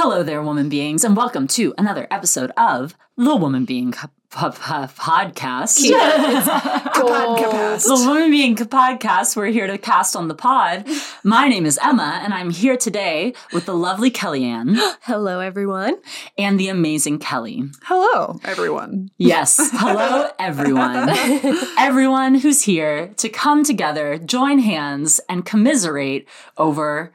Hello there, woman beings, and welcome to another episode of the Woman Being Co- po- po- Podcast. Podcast. the Woman Being Podcast. We're here to cast on the pod. My name is Emma, and I'm here today with the lovely Kellyanne Hello, everyone. and the amazing Kelly. Hello, everyone. Yes. Hello, everyone. everyone who's here to come together, join hands, and commiserate over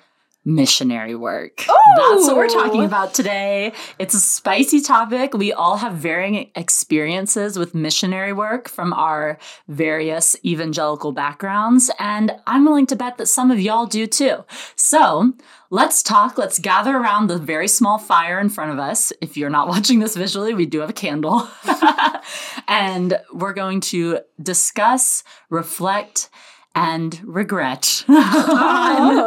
missionary work. That's what we're talking about today. It's a spicy topic. We all have varying experiences with missionary work from our various evangelical backgrounds, and I'm willing to bet that some of y'all do too. So, Let's talk. Let's gather around the very small fire in front of us. If you're not watching this visually, we do have a candle. and we're going to discuss, reflect, and regret on,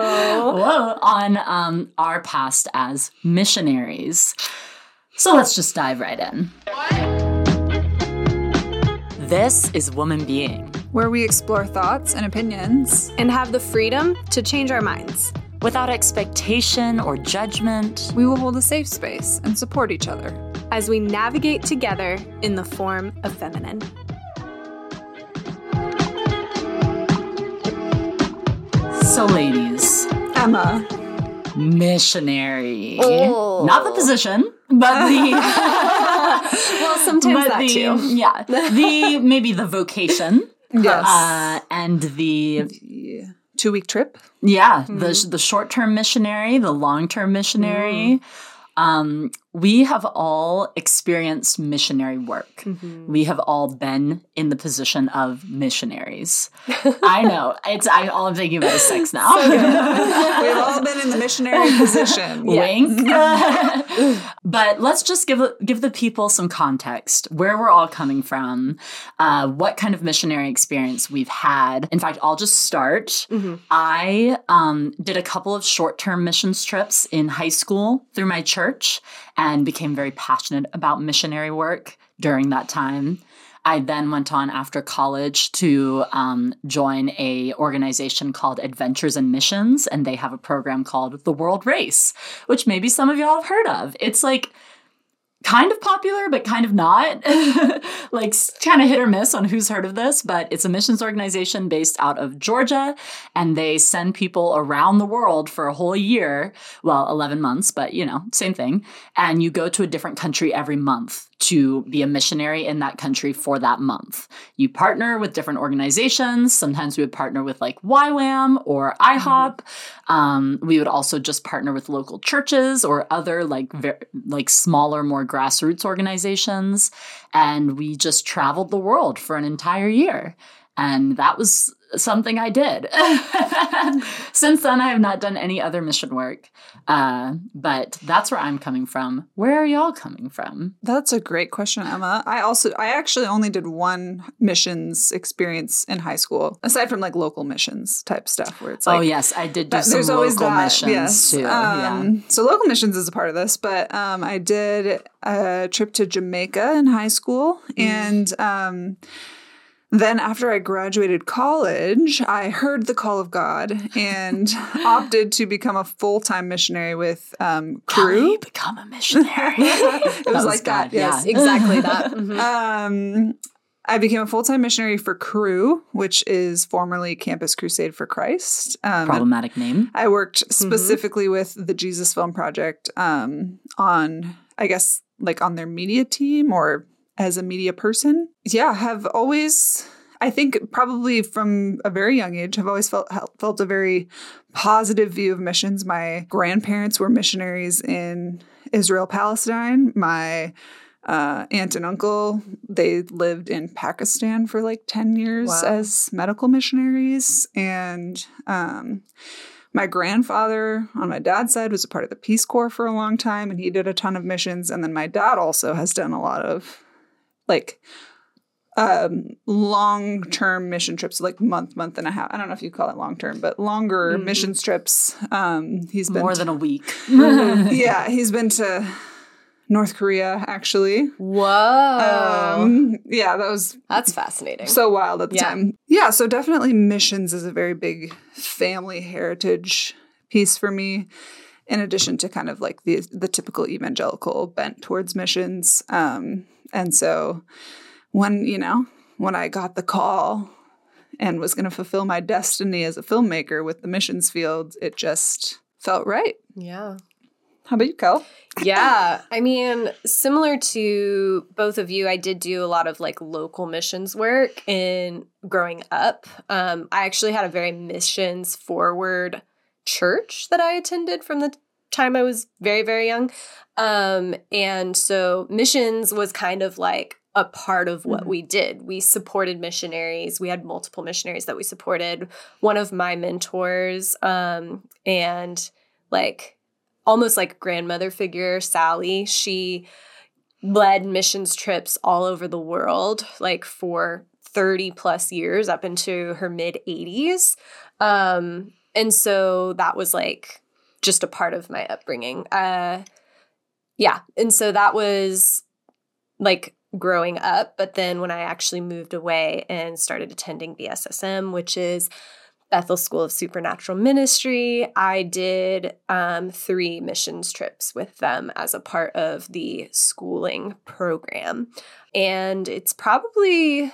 on um, our past as missionaries. So let's just dive right in. This is Woman Being. Where we explore thoughts and opinions. And have the freedom to change our minds. Without expectation or judgment, We will hold a safe space and support each other. as we navigate together in the form of feminine. So, ladies, Emma. missionary. Oh. Not the position, but the Well, sometimes that the too. yeah the maybe the vocation Yes. uh, and the two week trip. yeah Mm-hmm. the the short term missionary, the long term missionary. Mm. Um, we have all experienced missionary work. Mm-hmm. We have all been in the position of missionaries. I know it's I all I'm thinking about is sex now. We've all been in the missionary position. Wink. but let's just give give the people some context where we're all coming from, uh, what kind of missionary experience we've had. In fact, I'll just start. I um, did a couple of short term missions trips in high school through my church and became very passionate about missionary work during that time. I then went on after college to um, join a organization called Adventures in Missions, and they have a program called the World Race, which maybe some of y'all have heard of. It's like kind of popular, but kind of not. like kind of hit or miss on who's heard of this, but it's a missions organization based out of Georgia, and they send people around the world for a whole year. Well, 11 months, but you know, same thing. And you go to a different country every month to be a missionary in that country for that month. You partner with different organizations. Sometimes we would partner with like YWAM or IHOP. Um, we would also just partner with local churches or other like ver- like smaller, more grassroots organizations, and we just traveled the world for an entire year. And that was something I did. Since then, I have not done any other mission work. Uh, but that's where I'm coming from. Where are y'all coming from? That's a great question, Emma. I also I actually only did one missions experience in high school, aside from like local missions type stuff where it's like oh yes, I did do That- some local missions too. yeah. Um, So local missions is a part of this, but um, I did a trip to Jamaica in high school, Mm. and um, then after I graduated college, I heard the call of God and opted to become a full time missionary with um, Cru. become a missionary? it was like that. God, Yes. Exactly that. Mhm. Um, I became a full time missionary for Cru, which is formerly Campus Crusade for Christ. Um, Problematic name. I worked specifically with the Jesus Film Project um, on, I guess, like on their media team or as a media person. Yeah, have always, I think, probably from a very young age, have always felt felt a very positive view of missions. My grandparents were missionaries in Israel, Palestine. My uh, aunt and uncle they lived in pakistan for like 10 years Wow. as medical missionaries and um, my grandfather on my dad's side was a part of the peace corps for a long time and he did a ton of missions and then my dad also has done a lot of like um long-term mission trips like month month and a half i don't know if you call it long-term but longer Mhm. missions trips um he's been More to- than a week. yeah he's been to north korea actually Whoa. um yeah that was That's fascinating. so wild at the Yeah. time. Yeah, so definitely missions is a very big family heritage piece for me. in addition to kind of like the the typical evangelical bent towards missions. Um, and so when you know when I got the call and was going to fulfill my destiny as a filmmaker with the missions field, it just felt right. Yeah. How about you, Kel? yeah. I mean, similar to both of you, I did do a lot of like local missions work in growing up. Um, I actually had a very missions forward church that I attended from the time I was very, very young. Um, and so missions was kind of like a part of what mm-hmm. we did. We supported missionaries. We had multiple missionaries that we supported. One of my mentors, um, and like almost like grandmother figure, Sally. She led missions trips all over the world, like for 30 plus years up into her mid 80s. Um, and so that was like just a part of my upbringing. Uh, yeah. And so that was like growing up. But then when I actually moved away and started attending BSSM, which is Bethel School of Supernatural Ministry. I did um, three missions trips with them as a part of the schooling program. And it's probably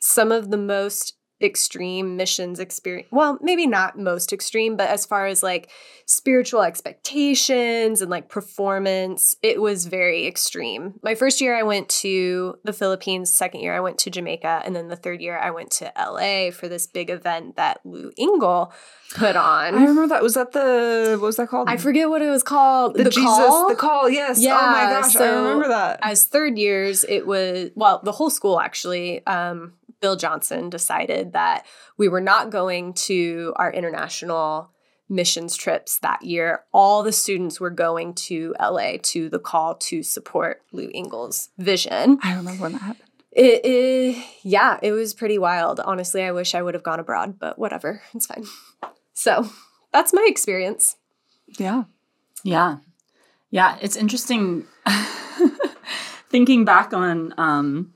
some of the most extreme missions experience. Well, maybe not most extreme, but as far as like spiritual expectations and like performance, it was very extreme. My first year I went to the Philippines, second year I went to Jamaica, and then the third year I went to LA for this big event that Lou Engle put on. I remember that was that the what was that called? I forget what it was called. The, the Jesus, call? the call. Yes. Yeah. Oh my gosh, so I remember that. As third years, it was well, the whole school actually. Um, Bill Johnson decided that we were not going to our international missions trips that year. All the students were going to LA to the call to support Lou Engle's vision. I remember when that happened. It, it, yeah, it was pretty wild. Honestly, I wish I would have gone abroad, but whatever, it's fine. So that's my experience. Yeah. Yeah. Yeah. It's interesting thinking back on um,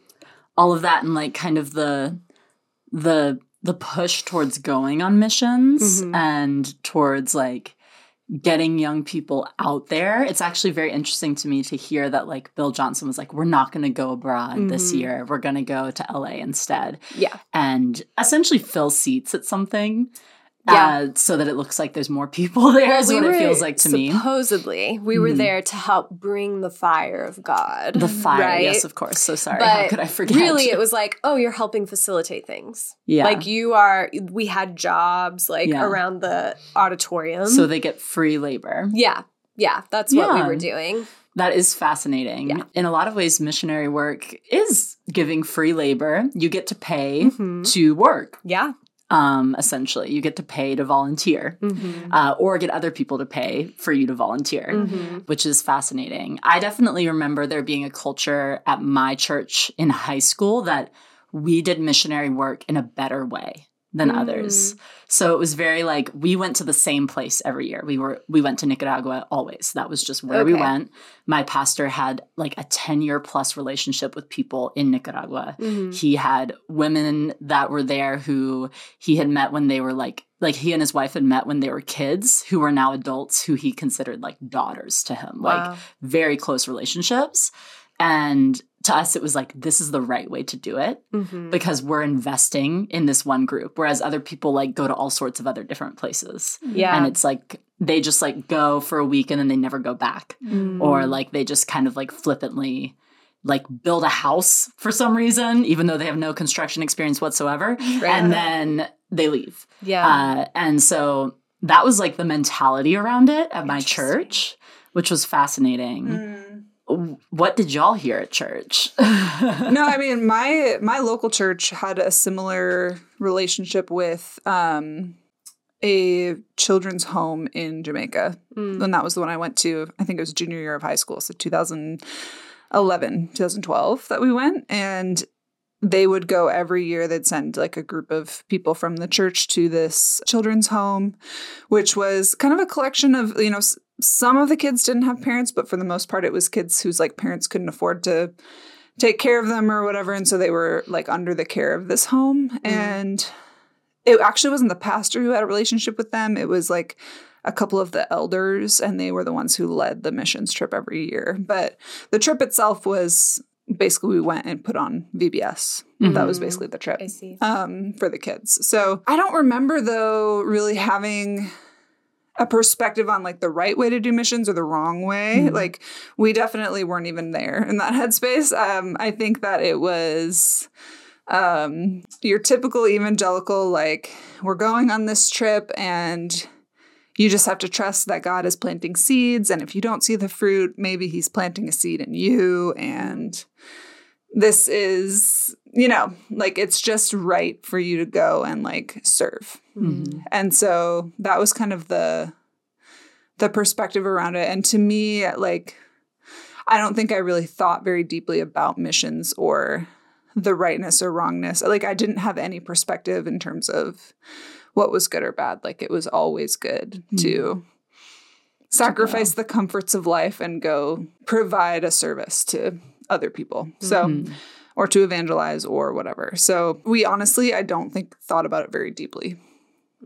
all of that and like kind of the the the push towards going on missions mm-hmm. and towards like getting young people out there. It's actually very interesting to me to hear that like Bill Johnson was like, we're not going to go abroad mm-hmm. this year. We're going to go to LA instead. Yeah. And essentially fill seats at something yeah. Uh, so that it looks like there's more people there well, is we what it feels like to supposedly, me. Supposedly, we were mm-hmm. there to help bring the fire of God. The fire, right? yes, of course. So sorry. But How could I forget? Really, it was like, oh, you're helping facilitate things. Yeah. Like you are, we had jobs like yeah. around the auditorium. So they get free labor. Yeah. Yeah. That's what yeah. we were doing. That is fascinating. Yeah. In a lot of ways, missionary work is giving free labor. You get to pay mm-hmm. to work. Yeah um, essentially. You get to pay to volunteer mm-hmm. uh, or get other people to pay for you to volunteer, mm-hmm. which is fascinating. I definitely remember there being a culture at my church in high school that we did missionary work in a better way than mm. others. So it was very like we went to the same place every year. We were we went to Nicaragua always. That was just where okay. we went. My pastor had like a 10 year plus relationship with people in Nicaragua. Mm-hmm. He had women that were there who he had met when they were like like he and his wife had met when they were kids who were now adults who he considered like daughters to him. Wow. Like very close relationships. And to us, it was like, this is the right way to do it mm-hmm. because we're investing in this one group. Whereas other people like go to all sorts of other different places. Yeah. And it's like, they just like go for a week and then they never go back. Mm. Or like they just kind of like flippantly like build a house for some reason, even though they have no construction experience whatsoever. Right. And then they leave. Yeah. Uh, and so that was like the mentality around it at my church, which was fascinating. Mm what did y'all hear at church? no, I mean my my local church had a similar relationship with um, a children's home in Jamaica, mm. and that was the one I went to. I think it was junior year of high school, so 2011, 2012 that we went, and they would go every year. They'd send like a group of people from the church to this children's home, which was kind of a collection of you know some of the kids didn't have parents, but for the most part, it was kids whose like parents couldn't afford to take care of them or whatever, and so they were like under the care of this home. Mm. And it actually wasn't the pastor who had a relationship with them; it was like a couple of the elders, and they were the ones who led the missions trip every year. But the trip itself was basically we went and put on VBS. That was basically the trip I see. um, for the kids. So I don't remember though really having a perspective on like the right way to do missions or the wrong way. Like we definitely weren't even there in that headspace. Um, I think that it was um, your typical evangelical like we're going on this trip and you just have to trust that God is planting seeds and if you don't see the fruit, maybe he's planting a seed in you and this is you know like it's just right for you to go and like serve. Mhm. and so that was kind of the the perspective around it. And to me like i don't think i really thought very deeply about missions or the rightness or wrongness. Like i didn't have any perspective in terms of what was good or bad. Like it was always good to sacrifice the comforts of life and go provide a service to other people. So Mhm. Or to evangelize or whatever so we honestly i don't think thought about it very deeply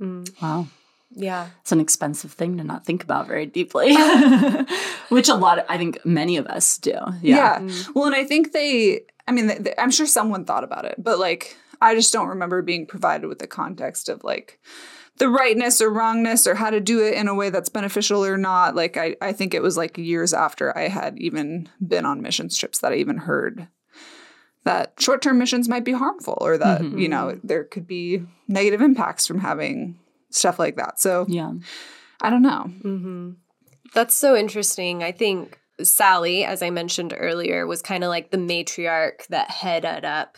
Mm, Wow. yeah. It's an expensive thing to not think about very deeply, which a lot, of, I think many of us do. Yeah. Yeah. Well, and I think they, I mean, th- th- I'm sure someone thought about it, but like, I just don't remember being provided with the context of like the rightness or wrongness or how to do it in a way that's beneficial or not. Like, I, I think it was like years after I had even been on missions trips that I even heard that short term missions might be harmful or that, Mhm. you know, there could be negative impacts from having stuff like that. So Yeah. I don't know. hmm That's so interesting. I think Sally, as I mentioned earlier, was kind of like the matriarch that headed up,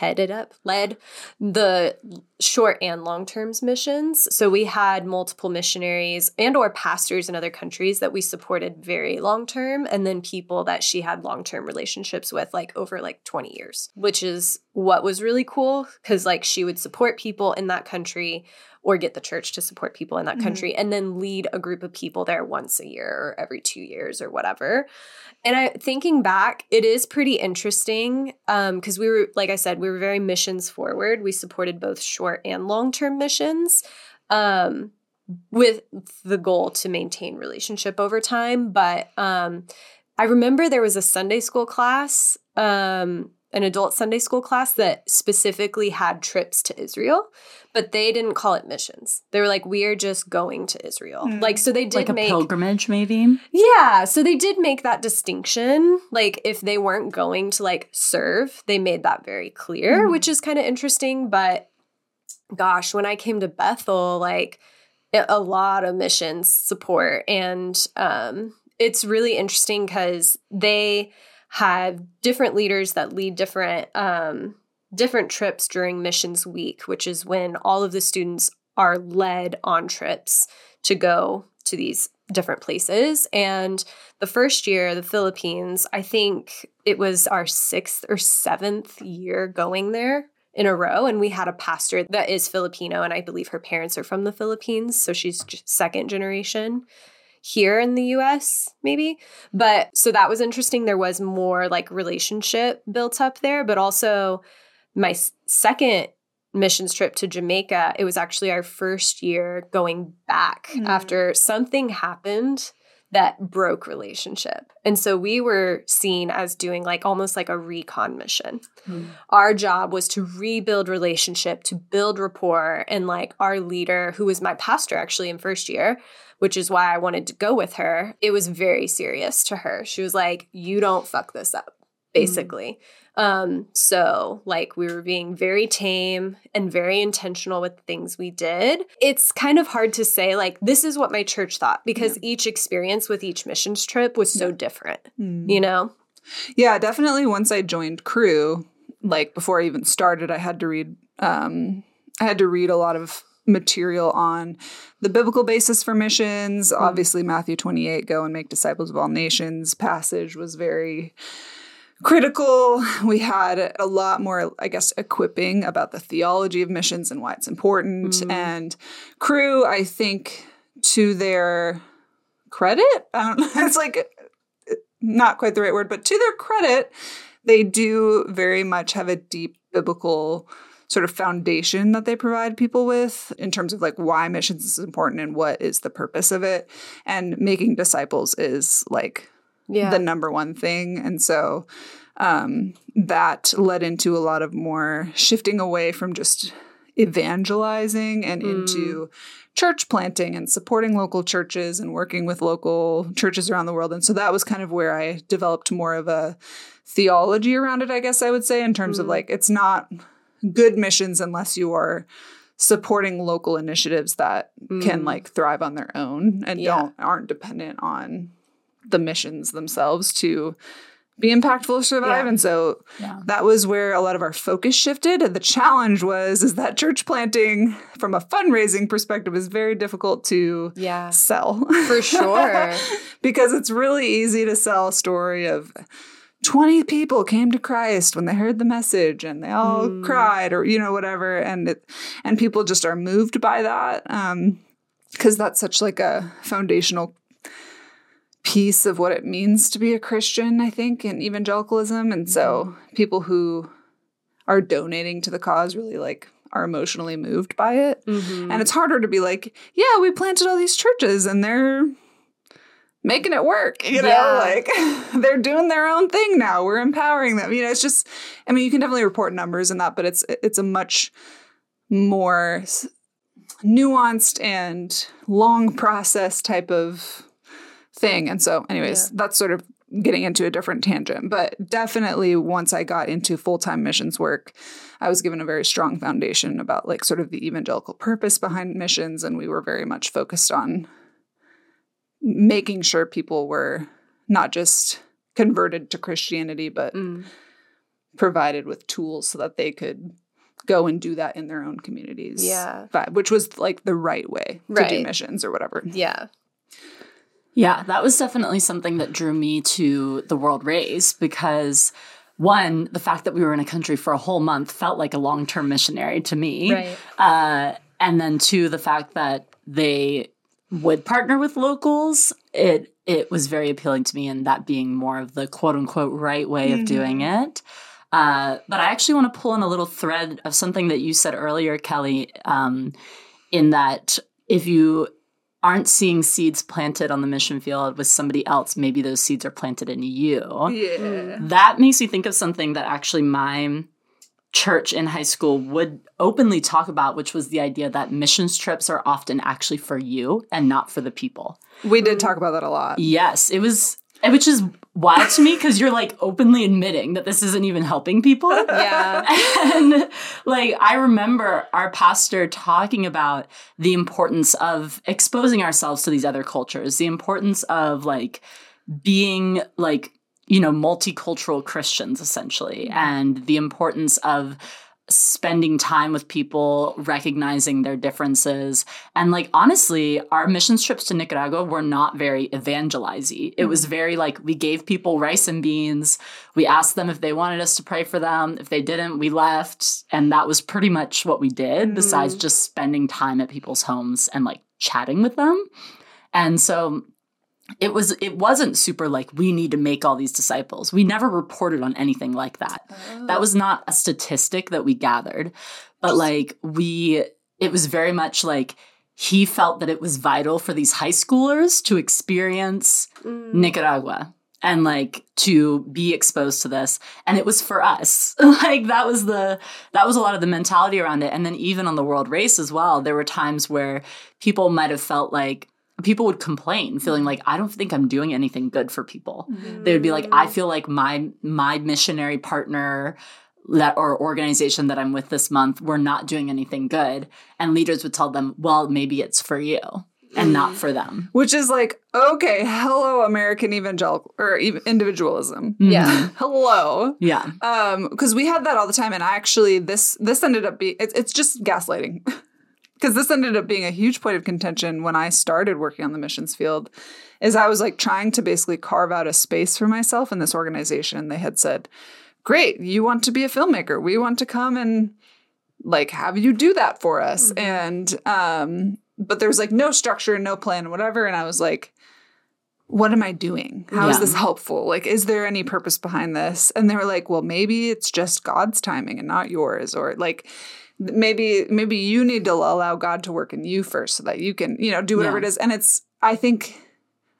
headed up, led the short and long terms missions. So we had multiple missionaries and or pastors in other countries that we supported very long term, and then people that she had long term relationships with, like over like twenty years, which is what was really cool because like she would support people in that country or get the church to support people in that Mhm. country and then lead a group of people there once a year or every two years or whatever. And I thinking back, it is pretty interesting because we were, like I said, we were very missions forward. We supported both short and long term missions. Um, with the goal to maintain relationship over time but um i remember there was a sunday school class um an adult sunday school class that specifically had trips to israel but they didn't call it missions they were like we are just going to israel Hmm. like so they did Like a make pilgrimage, maybe. yeah, so they did make that distinction. Like if they weren't going to like serve, they made that very clear, Mhm. which is kind of interesting, but gosh, when I came to Bethel, like a a lot of missions support and um it's really interesting cuz they have different leaders that lead different um different trips during missions week, which is when all of the students are led on trips to go to these different places. And the first year, the Philippines, I think it was our sixth or seventh year going there in a row. And we had a pastor that is Filipino, and I believe her parents are from the Philippines. So she's second generation here in the US, maybe. But so that was interesting. There was more like relationship built up there, but also my second missions trip to Jamaica, it was actually our first year going back Mm. after something happened that broke relationship. And so we were seen as doing like almost like a recon mission. Our job was to rebuild relationship, to build rapport, and like our leader, who was my pastor actually in first year, which is why I wanted to go with her, it was very serious to her. She was like, You don't fuck this up, basically. Um, so like we were being very tame and very intentional with things we did. It's kind of hard to say like this is what my church thought because each experience with each missions trip was so different, Mm. you know? Yeah, definitely. Once I joined Cru, like before I even started, I had to read. Um, I had to read a lot of material on the biblical basis for missions. Obviously, Matthew twenty-eight, "Go and make disciples of all nations." Passage was very critical. We had a lot more, I guess, equipping about the theology of missions and why it's important. Mhm. And Cru, I think, to their credit, I don't know. It's like not quite the right word, but to their credit, they do very much have a deep biblical sort of foundation that they provide people with in terms of like why missions is important and what is the purpose of it. And making disciples is like Yeah. the number one thing. And so um, that led into a lot of more shifting away from just evangelizing and into church planting and supporting local churches and working with local churches around the world. And so that was kind of where I developed more of a theology around it, I guess I would say, in terms of like it's not good missions unless you are supporting local initiatives that can mm. like thrive on their own and Yeah. don't aren't dependent on the missions themselves to be impactful or survive. Yeah. And so Yeah. that was where a lot of our focus shifted. And the challenge was is that church planting from a fundraising perspective is very difficult to Yeah. sell. For sure. because it's really easy to sell a story of 20 people came to Christ when they heard the message and they all cried or you know whatever. And it and people just are moved by that um because that's such like a foundational piece of what it means to be a Christian I think in evangelicalism. And so people who are donating to the cause really like are emotionally moved by it. Mhm. and it's harder to be like, yeah, we planted all these churches and they're making it work. You know, Yeah. like they're doing their own thing now. We're empowering them. You know, it's just, I mean, you can definitely report numbers and that, but it's it's a much more nuanced and long process type of thing. And so, anyways, that's sort of getting into a different tangent. But definitely once I got into full-time missions work, I was given a very strong foundation about like sort of the evangelical purpose behind missions. And we were very much focused on making sure people were not just converted to Christianity, but Mm. provided with tools so that they could go and do that in their own communities. Yeah. But, which was like the right way to do missions or whatever. Yeah. Yeah, that was definitely something that drew me to the World Race because one, the fact that we were in a country for a whole month felt like a long term missionary to me. Right. Uh, and then two, the fact that they would partner with locals, it it was very appealing to me, and that being more of the quote unquote right way of doing it. Uh, but I actually want to pull in a little thread of something that you said earlier, Kelly, um, in that if you aren't seeing seeds planted on the mission field with somebody else, maybe those seeds are planted in you. Yeah. That makes me think of something that actually my church in high school would openly talk about, which was the idea that missions trips are often actually for you and not for the people. We did talk about that a lot. Yes, it was, which is wild to me because you're like openly admitting that this isn't even helping people. Yeah. and like I remember our pastor talking about the importance of exposing ourselves to these other cultures, the importance of like being like you know multicultural Christians essentially, and the importance of spending time with people, recognizing their differences. And like honestly, our missions trips to Nicaragua were not very evangelizing. It was mm-hmm. very like we gave people rice and beans. We asked them if they wanted us to pray for them. If they didn't, we left. And that was pretty much what we did, besides mm-hmm. just spending time at people's homes and like chatting with them. And so it was it wasn't super like we need to make all these disciples. We never reported on anything like that. That was not a statistic that we gathered. But like we it was very much like he felt that it was vital for these high schoolers to experience mm. Nicaragua and like to be exposed to this and it was for us like that was the that was a lot of the mentality around it and then even on the world race as well there were times where people might have felt like people would complain feeling mm-hmm. like i don't think i'm doing anything good for people mm-hmm. they would be like i feel like my my missionary partner that or organization that i'm with this month we're not doing anything good and leaders would tell them well maybe it's for you and not mm. for them Which is like, okay, hello, American evangelical or ev- individualism. Mm-hmm. Yeah. Hello. yeah Um, because we had that all the time, and I actually this this ended up being it's it's just gaslighting. Because this ended up being a huge point of contention when I started working on the missions field, is I was like trying to basically carve out a space for myself in this organization. They had said, "Great, you want to be a filmmaker? We want to come and like have you do that for us." And um, but there was like no structure, and no plan, whatever. And I was like, what am I doing? How is Yeah. this helpful? Like, is there any purpose behind this? And they were like, well, maybe it's just God's timing and not yours. Or like, maybe, maybe you need to allow God to work in you first so that you can, you know, do whatever Yeah. it is. And it's, I think,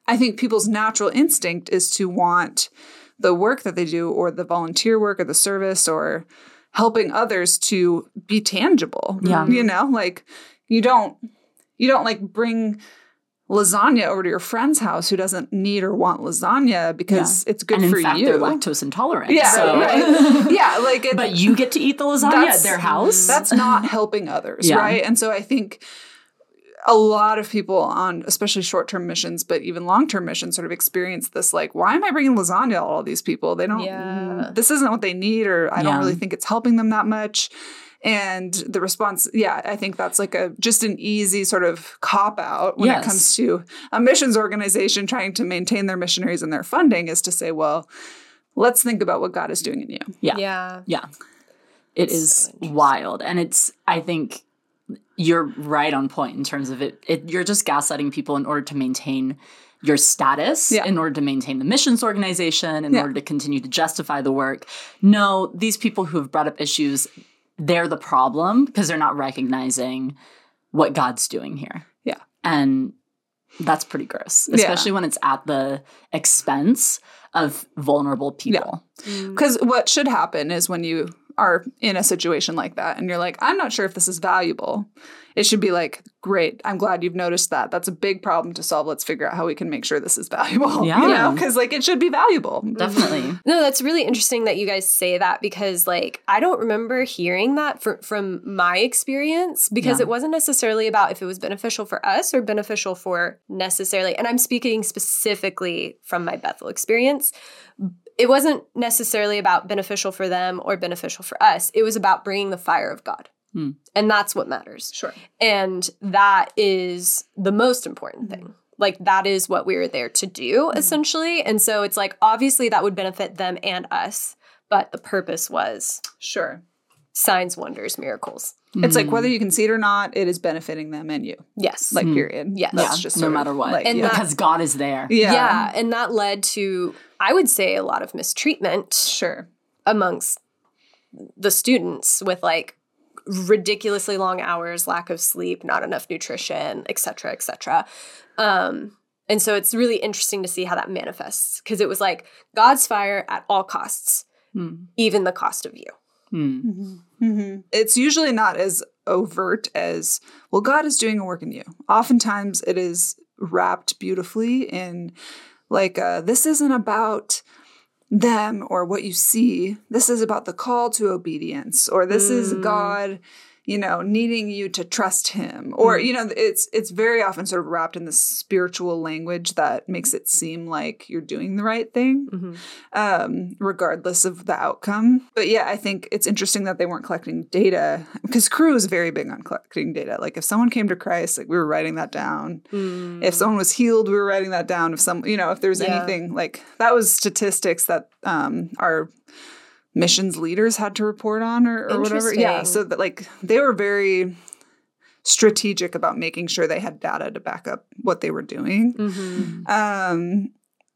I think people's natural instinct is to want the work that they do or the volunteer work or the service or helping others to be tangible. Yeah. You know, like you don't you don't like bring lasagna over to your friend's house who doesn't need or want lasagna because it's good and in for fact, you. they're lactose intolerant. yeah, so. right. yeah, like it, but you get to eat the lasagna at their house. that's not helping others, Yeah. right? And so I think a lot of people on especially short-term missions but even long-term missions sort of experience this like why am i bringing lasagna to all these people they don't Yeah. this isn't what they need or i don't really think it's helping them that much and the response yeah i think that's like a just an easy sort of cop out when Yes. it comes to a missions organization trying to maintain their missionaries and their funding is to say well let's think about what god is doing in you yeah. Yeah. Yeah. It is wild. And it's, I think you're right on point in terms of it, it you're just gaslighting people in order to maintain your status, Yeah. in order to maintain the missions organization, in Yeah. order to continue to justify the work. No, these people who have brought up issues, they're the problem because they're not recognizing what God's doing here. Yeah. And that's pretty gross, Yeah. especially when it's at the expense of vulnerable people. Mm. Because what should happen is when you are in a situation like that and you're like, I'm not sure if this is valuable, it should be like, great, I'm glad you've noticed that. That's a big problem to solve. Let's figure out how we can make sure this is valuable. Yeah. You know, because like it should be valuable. Definitely. No, that's really interesting that you guys say that because, like, I don't remember hearing that fr- from my experience because Yeah. it wasn't necessarily about if it was beneficial for us or beneficial for necessarily, and I'm speaking specifically from my Bethel experience. It wasn't necessarily about beneficial for them or beneficial for us. It was about bringing the fire of God. Hmm. And that's what matters. Sure. And that is the most important thing. Hmm. Like, that is what we were there to do, hmm. essentially. And so it's like, obviously, that would benefit them and us. But the purpose was Sure. signs, wonders, miracles. It's like hmm. whether you can see it or not, it is benefiting them and you. Yes. Like, period. Yes. That's Yeah, just no matter what. like, And yeah. that- because God is there. yeah. yeah. And that led to, I would say, a lot of mistreatment Sure. amongst the students with like ridiculously long hours, lack of sleep, not enough nutrition, et cetera, et cetera. Um, and so it's really interesting to see how that manifests because it was like God's fire at all costs, Hmm. even the cost of you. Hmm. hmm It's usually not as overt as, well, God is doing a work in you. Oftentimes it is wrapped beautifully in, like, uh, this isn't about them or what you see. This is about the call to obedience, or this is Mm. God. You know, needing you to trust Him, or you know, it's it's very often sort of wrapped in this spiritual language that makes it seem like you're doing the right thing Mm-hmm. um, regardless of the outcome. But yeah, I think it's interesting that they weren't collecting data because Cru is very big on collecting data. Like if someone came to Christ, like we were writing that down. If someone was healed, we were writing that down. If some, you know, if there's Yeah. anything like that was statistics that um, our missions leaders had to report on or, or whatever. Yeah, so that like they were very strategic about making sure they had data to back up what they were doing. Mm-hmm. Um,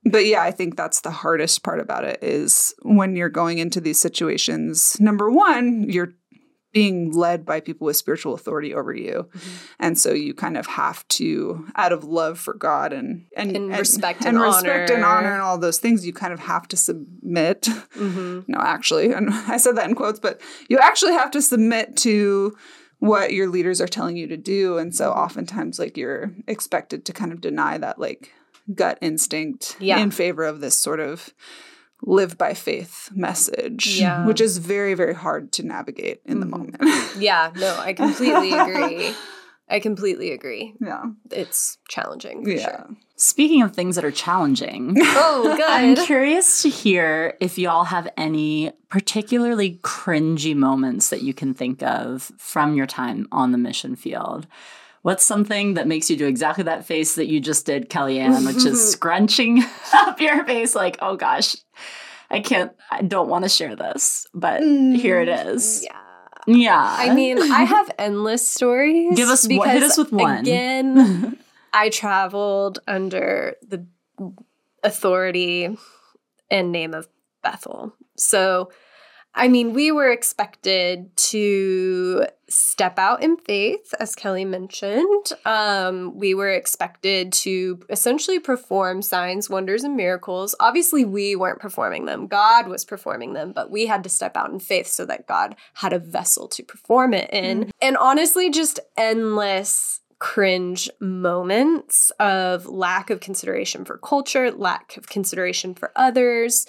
but yeah, I think that's the hardest part about it is when you're going into these situations. Number one, you're being led by people with spiritual authority over you, and so you kind of have to, out of love for God and and, And respect and, and respect and honor. honor and all those things, you kind of have to submit. Mm-hmm. No, actually, and I said that in quotes, but you actually have to submit to what your leaders are telling you to do. And so oftentimes like you're expected to kind of deny that like gut instinct Yeah. in favor of this sort of live by faith message, Yeah. which is very, very hard to navigate in the Mhm. moment. Yeah, no, I completely agree. I completely agree. yeah. It's challenging. For Yeah. Sure. Speaking of things that are challenging, Oh, good. I'm curious to hear if y'all have any particularly cringy moments that you can think of from your time on the mission field. What's something that makes you do exactly that face that you just did, Kellyanne, which is scrunching up your face like, oh gosh, I can't, I don't want to share this, but here it mm, is. Yeah. Yeah. I mean, I have endless stories. Give us one- hit us with one. Again, I traveled under the authority and name of Bethel. So, I mean, we were expected to step out in faith, as Kelly mentioned. Um, we were expected to essentially perform signs, wonders, and miracles. Obviously, we weren't performing them, God was performing them, but we had to step out in faith so that God had a vessel to perform it in. Mm. And honestly, just endless cringe moments of lack of consideration for culture, lack of consideration for others.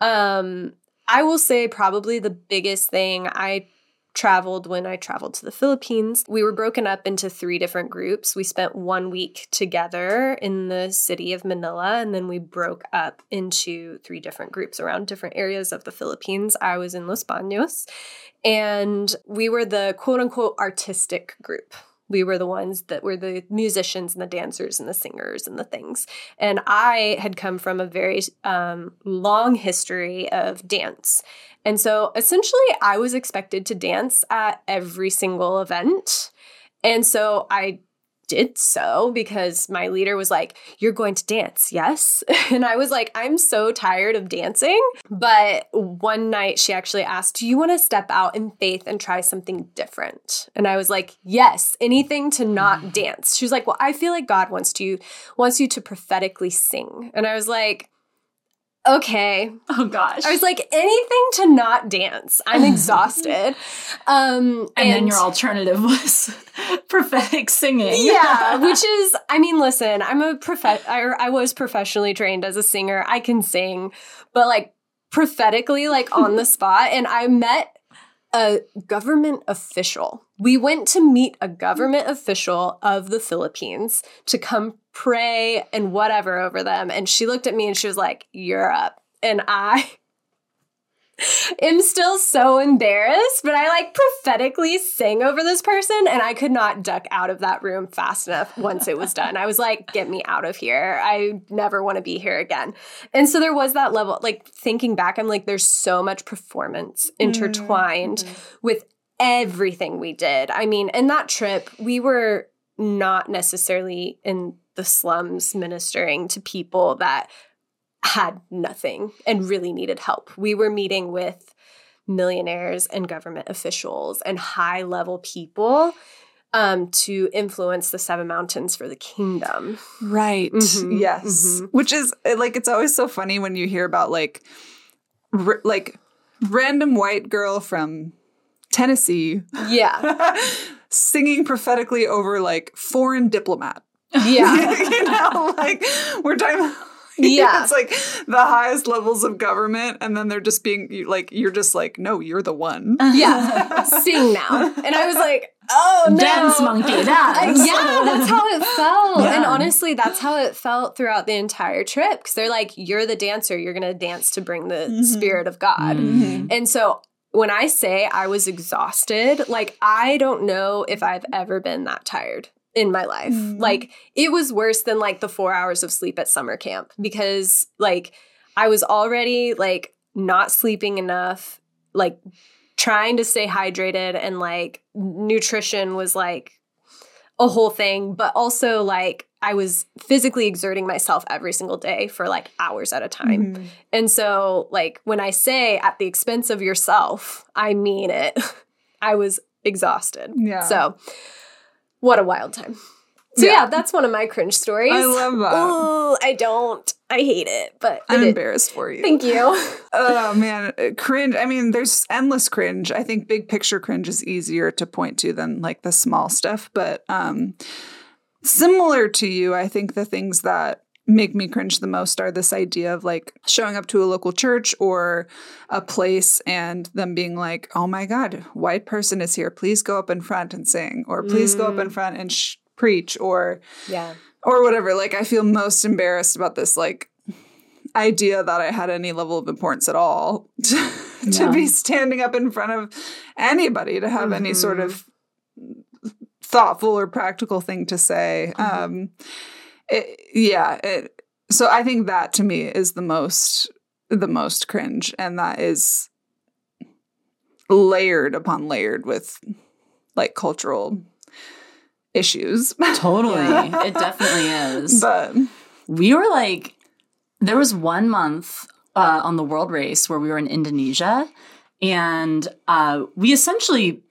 Um, I will say probably the biggest thing I traveled when I traveled to the Philippines. We were broken up into three different groups. We spent one week together in the city of Manila, and then we broke up into three different groups around different areas of the Philippines. I was in Los Baños, and we were the quote unquote artistic group we were the ones that were the musicians and the dancers and the singers and the things. And I had come from a very um, long history of dance. And so essentially, I was expected to dance at every single event. And so I did so because my leader was like, You're going to dance, yes? And I was like, I'm so tired of dancing. But one night she actually asked, Do you want to step out in faith and try something different? And I was like, Yes, anything to not mm. dance. She was like, Well, I feel like God wants to wants you to prophetically sing. And I was like, okay. Oh gosh. I was like, anything to not dance. I'm exhausted. Um, and, and, then your alternative was prophetic singing. yeah, which is, I mean, listen, I'm a prof. I, I was professionally trained as a singer. I can sing, but like prophetically, like on the spot. And I met a government official. We went to meet a government official of the Philippines to come pray and whatever over them. And she looked at me and she was like, You're up. And I am still so embarrassed, but I like prophetically sang over this person and I could not duck out of that room fast enough once it was done. I was like, get me out of here. I never want to be here again. And so there was that level, like thinking back, I'm like, there's so much performance intertwined mm-hmm. with everything we did. I mean, in that trip, we were not necessarily in the slums ministering to people that had nothing and really needed help. We were meeting with millionaires and government officials and high level people um, to influence the seven mountains for the kingdom. Right. Mm-hmm. Yes. Mm-hmm. Which is like, it's always so funny when you hear about like, r- like random white girl from Tennessee. Yeah. singing prophetically over like foreign diplomat. Yeah. you know, like we're talking yeah. it's like the highest levels of government, and then they're just being like, you're just like, no, you're the one. Yeah. Sing now. And I was like, oh, no. Dance monkey, dance. yeah, that's how it felt. Yeah. And honestly, that's how it felt throughout the entire trip. Because they're like, you're the dancer, you're going to dance to bring the mm-hmm. spirit of God. Mm-hmm. And so when I say I was exhausted, like, I don't know if I've ever been that tired in my life. Mm-hmm. Like it was worse than like the 4 hours of sleep at summer camp because like I was already like not sleeping enough, like trying to stay hydrated and like nutrition was like a whole thing, but also like I was physically exerting myself every single day for like hours at a time. Mm-hmm. And so like when I say at the expense of yourself, I mean it. I was exhausted. Yeah. So what a wild time. So yeah. yeah. that's one of my cringe stories. I love that. Ooh, I don't. I hate it, but I'm embarrassed for you. Thank you. oh man, cringe. I mean, there's endless cringe. I think big picture cringe is easier to point to than like the small stuff, but um similar to you, I think the things that make me cringe the most are this idea of like showing up to a local church or a place and them being like, "Oh my god, white person is here. Please go up in front and sing," or "Please mm. go up in mm. front and sh- preach," or yeah, or whatever. Like I feel most embarrassed about this like idea that I had any level of importance at all to, yeah. to be standing up in front of anybody to have mm-hmm. any sort mm-hmm. of thoughtful or practical thing to say. Mm-hmm. Um, it, yeah. It, so I think that to me is the most the most cringe, and that is layered upon layered with like cultural issues. Totally, it definitely is. But we were like there was one month uh, on the world race where we were in Indonesia, and uh, we essentially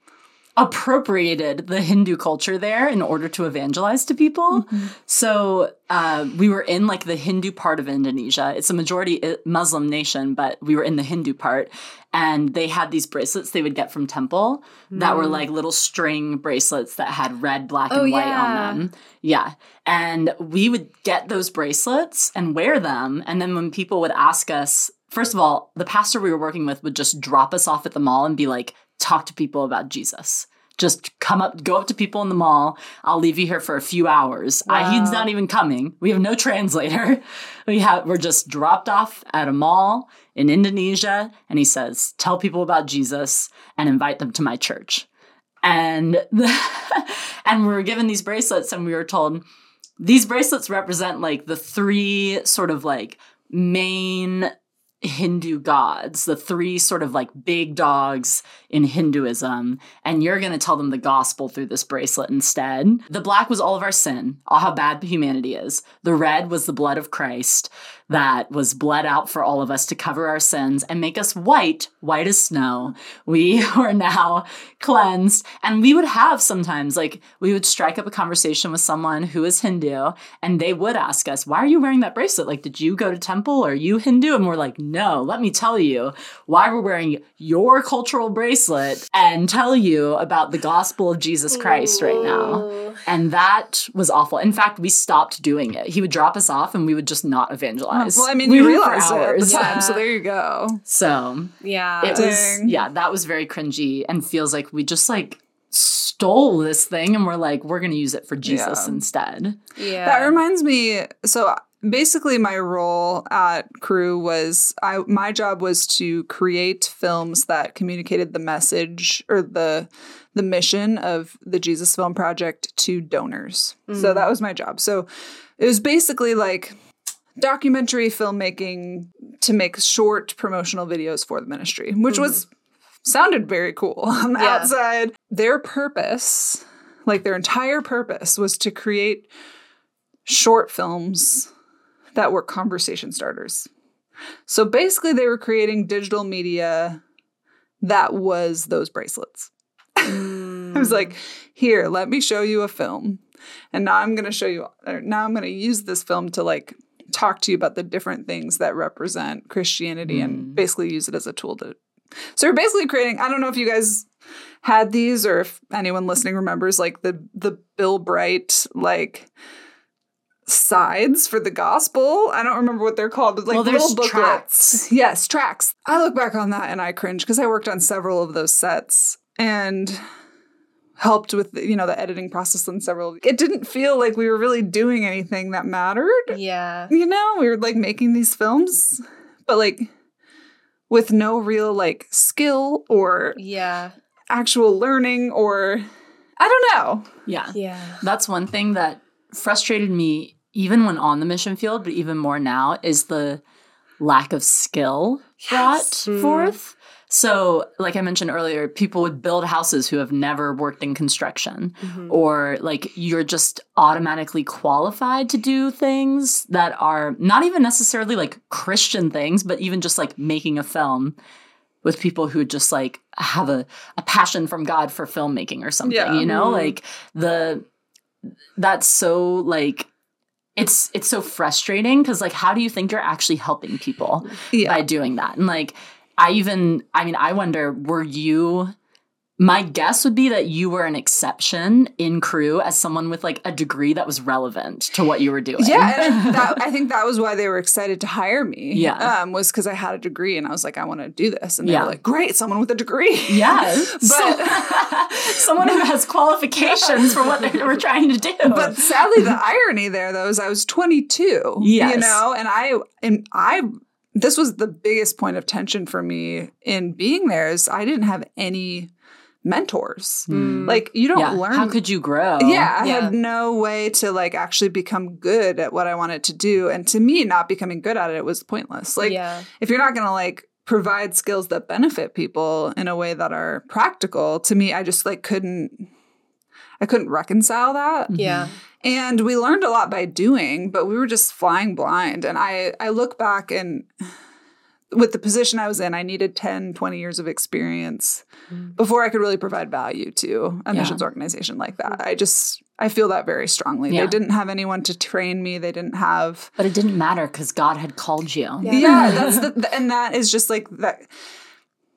appropriated the Hindu culture there in order to evangelize to people. Mm-hmm. So uh, we were in like the Hindu part of Indonesia. It's a majority uh, Muslim nation, but we were in the Hindu part. And they had these bracelets they would get from temple mm. that were mm. like little string bracelets that had red, black, oh, and white yeah. on them. Yeah. And we would get those bracelets and wear them. And then when people would ask us, first of all, the pastor we were working with would just drop us off at the mall and be like, talk to people about Jesus. Just come up, go up to people in the mall. I'll leave you here for a few hours. Wow. I, he's not even coming. We have no translator. We have we're just dropped off at a mall in Indonesia, and he says, "Tell people about Jesus and invite them to my church." And the, and we were given these bracelets, and we were told these bracelets represent like the three sort of like main Hindu gods, the three sort of like big dogs in Hinduism, and you're going to tell them the gospel through this bracelet instead. The black was all of our sin, all how bad humanity is. The red was the blood of Christ that was bled out for all of us to cover our sins and make us white, white as snow. We are now cleansed. And we would have sometimes, like, we would strike up a conversation with someone who is Hindu, and they would ask us, Why are you wearing that bracelet? Like, did you go to temple? Are you Hindu? And we're like, No, let me tell you why we're wearing your cultural bracelet and tell you about the gospel of Jesus Christ Ooh. right now. And that was awful. In fact, we stopped doing it. He would drop us off and we would just not evangelize realize. Well, I mean, we you realized it at the time, yeah. so there you go. So yeah, it Dang. was yeah, that was very cringy and feels like we just like stole this thing and we're like, we're gonna use it for Jesus yeah. instead. Yeah, that reminds me. So basically my role at Cru was i my job was to create films that communicated the message or the the mission of the jesus film project to donors mm. so that was my job so it was basically like documentary filmmaking to make short promotional videos for the ministry, which mm-hmm. was sounded very cool on the yeah. outside. Their purpose, like their entire purpose, was to create short films that were conversation starters. So basically, they were creating digital media that was those bracelets. Mm. I was like, here, let me show you a film. And now I'm going to show you, now I'm going to use this film to like talk to you about the different things that represent Christianity mm. and basically use it as a tool to. So we're basically creating. I don't know if you guys had these or if anyone listening remembers like the the Bill Bright like sides for the gospel. I don't remember what they're called, but like well, little booklets. Tracts. Yes, tracks. I look back on that and I cringe because I worked on several of those sets and helped with you know the editing process and several it didn't feel like we were really doing anything that mattered. Yeah. You know we were like making these films but like with no real like skill or yeah. actual learning or i don't know. Yeah. Yeah. That's one thing that frustrated me even when on the mission field but even more now is the lack of skill brought. Mm. forth so, like I mentioned earlier, people would build houses who have never worked in construction, mm-hmm. or like you're just automatically qualified to do things that are not even necessarily like Christian things, but even just like making a film with people who just like have a, a passion from God for filmmaking or something, yeah. you know? Mm-hmm. Like the that's so like it's it's so frustrating because like how do you think you're actually helping people yeah. by doing that and like I even, I mean, I wonder, were you my guess would be that you were an exception in Cru as someone with like a degree that was relevant to what you were doing. Yeah, that, I think that was why they were excited to hire me. Yeah, um, was because I had a degree and I was like, I want to do this, and they yeah. were like, Great, someone with a degree. Yeah, but someone who has qualifications for what they were trying to do. But sadly, the irony there though is I was 22. Yes. you know, and I and I this was the biggest point of tension for me in being there is I didn't have any mentors. Mm. Like you don't yeah. learn. How could you grow? Yeah, I yeah. had no way to like actually become good at what I wanted to do. And to me, not becoming good at it was pointless. Like yeah. if you're not gonna like provide skills that benefit people in a way that are practical, to me, I just like couldn't I couldn't reconcile that. Yeah. And we learned a lot by doing, but we were just flying blind. And I, I look back and with the position I was in, I needed 10, 20 years of experience mm-hmm. before I could really provide value to a Yeah. missions organization like that. I just, I feel that very strongly. Yeah. They didn't have anyone to train me. They didn't have, But it didn't matter because God had called you. Yeah. yeah, that's the, the- and that is just like that.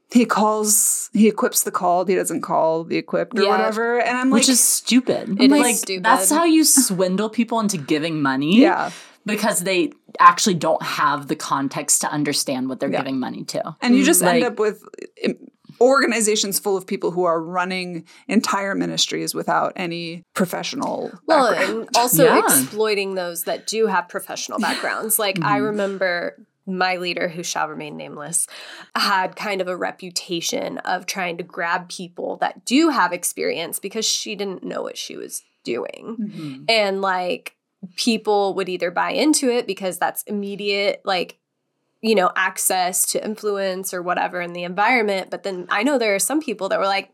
He calls, he equips the called, he doesn't call the equipped or Yeah. whatever. And I'm like, Which is stupid. It is like stupid. that's how you swindle people into giving money. yeah. Because they actually don't have the context to understand what they're Yeah. giving money to. And you just end up with um, organizations full of people who are running entire ministries without any professional Well, background. and also Yeah. exploiting those that do have professional backgrounds. Like I Mhm. remember my leader, who shall remain nameless, had kind of a reputation of trying to grab people that do have experience because she didn't know what she was doing. Mm-hmm. And like people would either buy into it because that's immediate, like, you know, access to influence or whatever in the environment. But then I know there are some people that were like,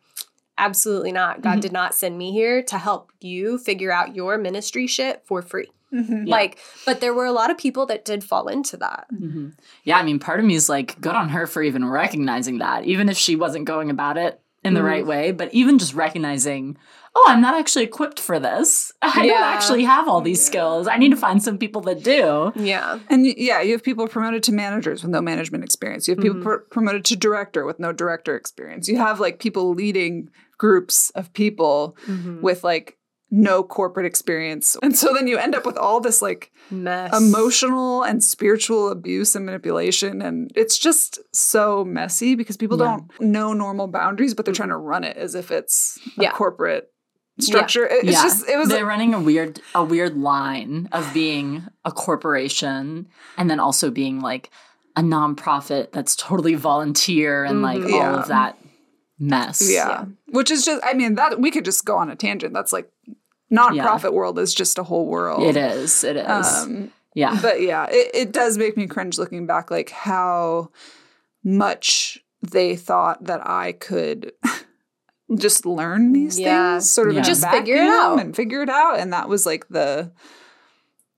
absolutely not. God Mhm. did not send me here to help you figure out your ministry shit for free. Mhm. Yeah. Like, but there were a lot of people that did fall into that. hmm Yeah, I mean, part of me is like, good on her for even recognizing that, even if she wasn't going about it in the Mhm. right way. But even just recognizing, oh, I'm not actually equipped for this. I don't actually have all these skills. I need to find some people that do. Yeah. And yeah, you have people promoted to managers with no management experience. You have people Mhm. pr- promoted to director with no director experience. You have like people leading groups of people Mm-hmm. with like no corporate experience. And so then you end up with all this like Mess. emotional and spiritual abuse and manipulation. And it's just so messy because people Yeah. don't know normal boundaries, but they're trying to run it as if it's a Yeah. corporate structure. It- It's yeah, just, it was they're running a weird a weird line of being a corporation and then also being like a nonprofit that's totally volunteer and like Mhm. all of that mess. Yeah. Which is just, I mean, that we could just go on a tangent. That's like nonprofit world is just a whole world. It is. It is. Um, yeah. but yeah, it, it does make me cringe looking back, like how much they thought that I could just learn these Yeah. things, sort of Yeah. Just figure it out. and figure it out. And that was like the,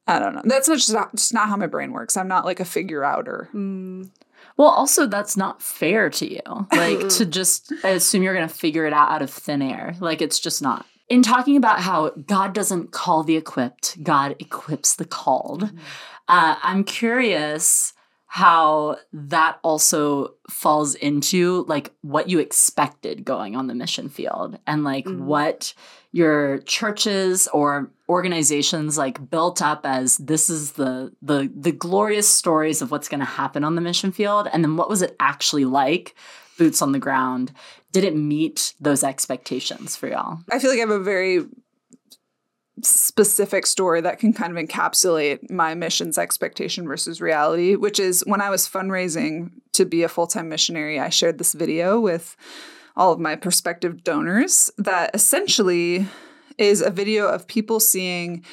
I don't know. That's just not, just not how my brain works. I'm not like a figure outer. Mm. Well, also that's not fair to you. Like to just assume you're going to figure it out out of thin air. Like it's just not. In talking about how God doesn't call the equipped, God equips the called. Uh, I'm curious how that also falls into like what you expected going on the mission field and like Mhm. what your churches or organizations like built up as this is the the the glorious stories of what's going to happen on the mission field and then what was it actually like boots on the ground did it meet those expectations for y'all I feel like I have a very specific story that can kind of encapsulate my mission's expectation versus reality, which is when I was fundraising to be a full time missionary, I shared this video with all of my prospective donors that essentially is a video of people seeing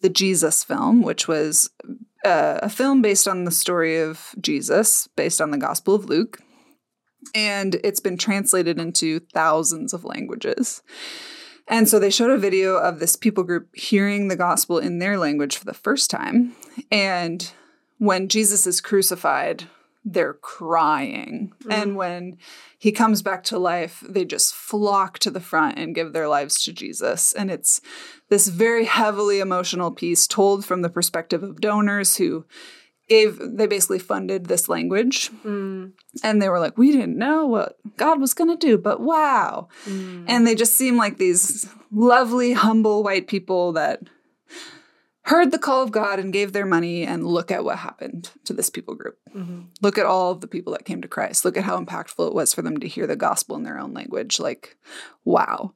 the Jesus film, which was uh, a film based on the story of Jesus, based on the Gospel of Luke. And it's been translated into thousands of languages. And so they showed a video of this people group hearing the gospel in their language for the first time. And when Jesus is crucified, they're crying. Mm. And when he comes back to life, they just flock to the front and give their lives to Jesus. And it's this very heavily emotional piece told from the perspective of donors who gave, they basically funded this language. Mm. And they were like, we didn't know what God was going to do, but wow. Mm. And they just seem like these lovely, humble white people that heard the call of God and gave their money. And look at what happened to this people group. Mhm. Look at all of the people that came to Christ. Look at how impactful it was for them to hear the gospel in their own language. Like, wow.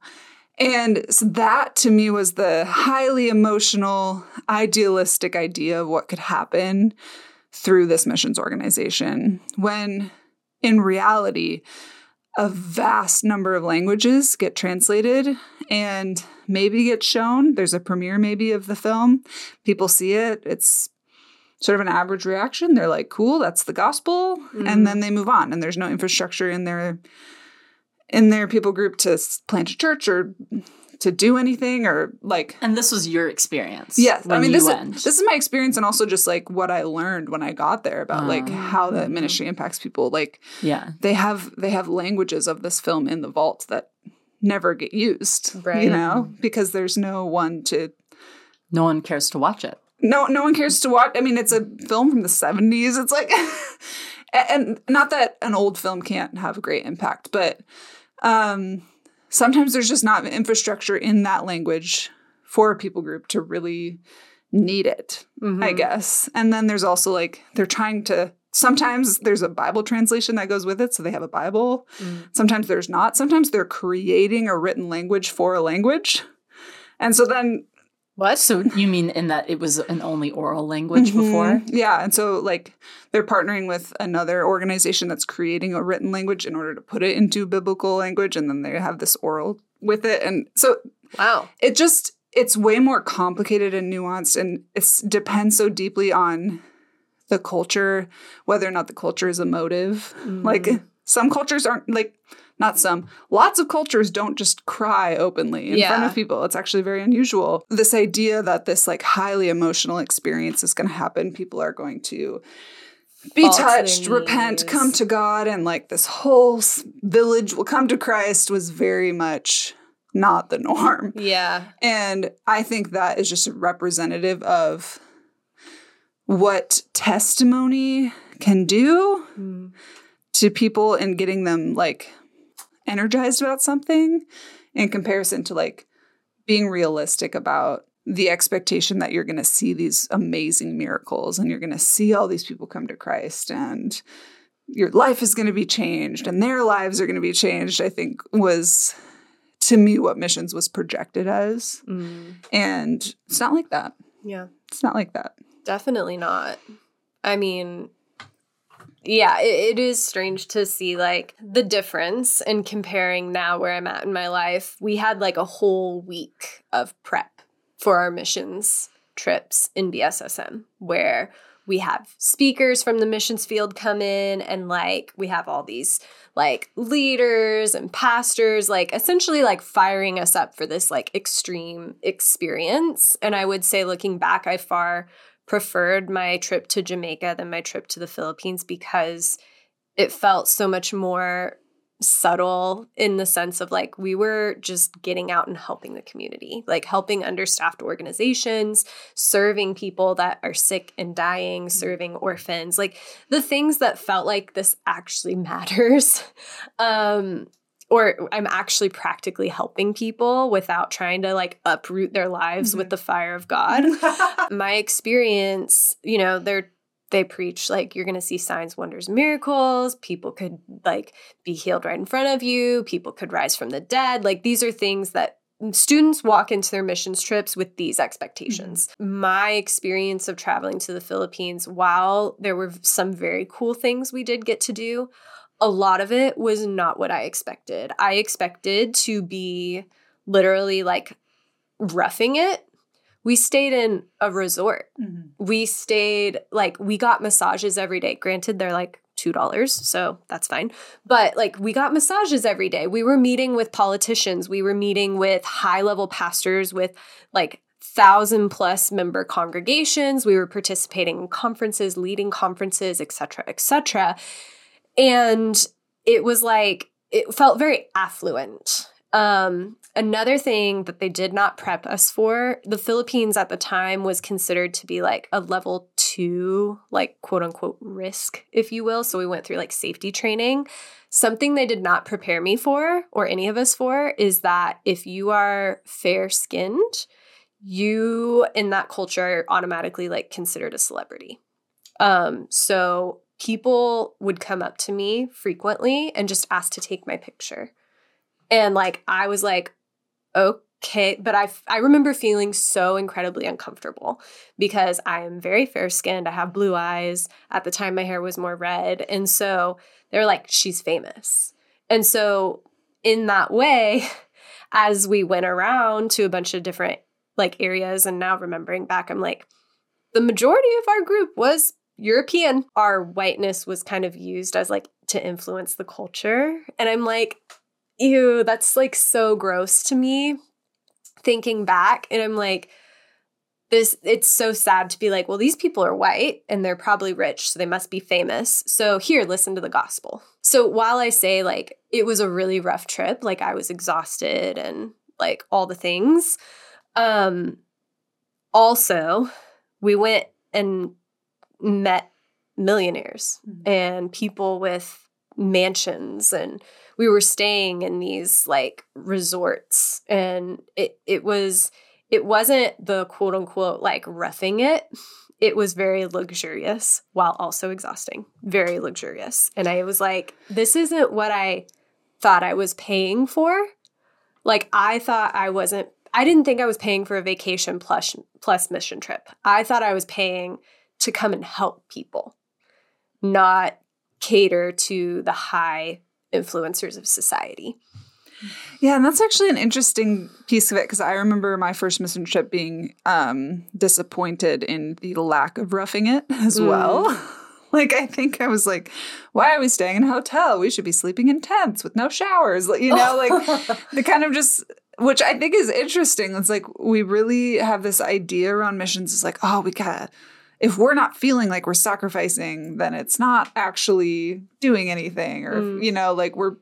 And so that to me was the highly emotional, idealistic idea of what could happen through this missions organization. When in reality, a vast number of languages get translated and maybe get shown. There's a premiere maybe of the film. People see it. It's sort of an average reaction. They're like, "Cool, that's the gospel," Mhm. and then they move on. And there's no infrastructure in their in their people group to plant a church or to do anything or like And this was your experience. Yes, when I mean you this went. is, this is my experience and also just like what I learned when I got there about like Oh. how the mm-hmm. ministry impacts people. Like yeah. they have they have languages of this film in the vault that never get used, Right. you know, because there's no one to No one cares to watch it. no no one cares to watch. I mean, it's a film from the 70s. It's like and not that an old film can't have a great impact, but um sometimes there's just not infrastructure in that language for a people group to really need it, I Mhm. guess. And then there's also like they're trying to sometimes there's a Bible translation that goes with it, so they have a Bible. Mm. Sometimes there's not. Sometimes they're creating a written language for a language. And so then What? So you mean in that it was an only oral language Mhm. before? Yeah. And so, like, they're partnering with another organization that's creating a written language in order to put it into biblical language. And then they have this oral with it. And so Wow. it just, it's way more complicated and nuanced. And it depends so deeply on the culture, whether or not the culture is a emotive. Like, some cultures aren't like, not some, lots of cultures don't just cry openly in front of people. It's actually very unusual. This idea that this like highly emotional experience is going to happen, people are going to be touched, repent, come to God, and like this whole village will come to Christ was very much not the norm. Yeah. And I think that is just representative of what testimony can do Mm. to people and getting them like energized about something in comparison to like being realistic about the expectation that you're going to see these amazing miracles and you're going to see all these people come to Christ and your life is going to be changed and their lives are going to be changed i think was to me what missions was projected as Mm. and it's not like that Yeah. it's not like that Definitely not. I mean, yeah, it, it is strange to see like the difference in comparing now where I'm at in my life. We had like a whole week of prep for our missions trips in BSSM where we have speakers from the missions field come in and like we have all these like leaders and pastors like essentially like firing us up for this like extreme experience and i would say looking back i far preferred my trip to Jamaica than my trip to the Philippines because it felt so much more subtle in the sense of like we were just getting out and helping the community, like helping understaffed organizations, serving people that are sick and dying, serving orphans, like the things that felt like this actually matters. Um or I'm actually practically helping people without trying to like uproot their lives with mm-hmm. the fire of God. My experience, you know, they're they preach like you're going to see signs, wonders, miracles. People could like be healed right in front of you. People could rise from the dead. Like these are things that students walk into their missions trips with these expectations. Mm-hmm. My experience of traveling to the Philippines, while there were some very cool things we did get to do, a lot of it was not what I expected. I expected to be literally like roughing it. We stayed in a resort. Mm-hmm. We stayed like we got massages every day. Granted, they're like $2, so that's fine. But like we got massages every day. We were meeting with politicians, we were meeting with high-level pastors with like thousand plus member congregations. We were participating in conferences, leading conferences, etc., etc. And it was like it felt very affluent. Um, another thing that they did not prep us for, the Philippines at the time was considered to be like a level two, like quote unquote risk, if you will. So we went through like safety training. Something they did not prepare me for, or any of us for, is that if you are fair skinned, you in that culture are automatically like considered a celebrity. Um, so people would come up to me frequently and just ask to take my picture. And like I was like, okay, but I I remember feeling so incredibly uncomfortable because I am very fair skinned. I have blue eyes. At the time my hair was more red. And so they're like, she's famous. And so in that way, as we went around to a bunch of different like areas and now remembering back, I'm like, the majority of our group was European. Our whiteness was kind of used as like to influence the culture. And I'm like, ew, that's like so gross to me. thinking back and I'm like, this it's so sad to be like, well, these people are white and they're probably rich, so they must be famous. So here, listen to the gospel. So while I say like it was a really rough trip, like I was exhausted and like all the things, um also we went and met millionaires mm-hmm. and people with mansions and we were staying in these like resorts and it it was it wasn't the quote unquote like roughing it. It was very luxurious while also exhausting. Very luxurious. And I was like, this isn't what I thought I was paying for. Like I thought I wasn't I didn't think I was paying for a vacation plus plus mission trip. I thought I was paying to come and help people, not cater to the high influencers of society. Yeah, and that's actually an interesting piece of it because I remember my first mission trip being um, disappointed in the lack of roughing it as mm. well. like I think I was like, why are we staying in a hotel? We should be sleeping in tents with no showers. You know, like the kind of just which I think is interesting. It's like we really have this idea around missions is like, oh, we gotta if we're not feeling like we're sacrificing, then it's not actually doing anything, or mm. you know, like we're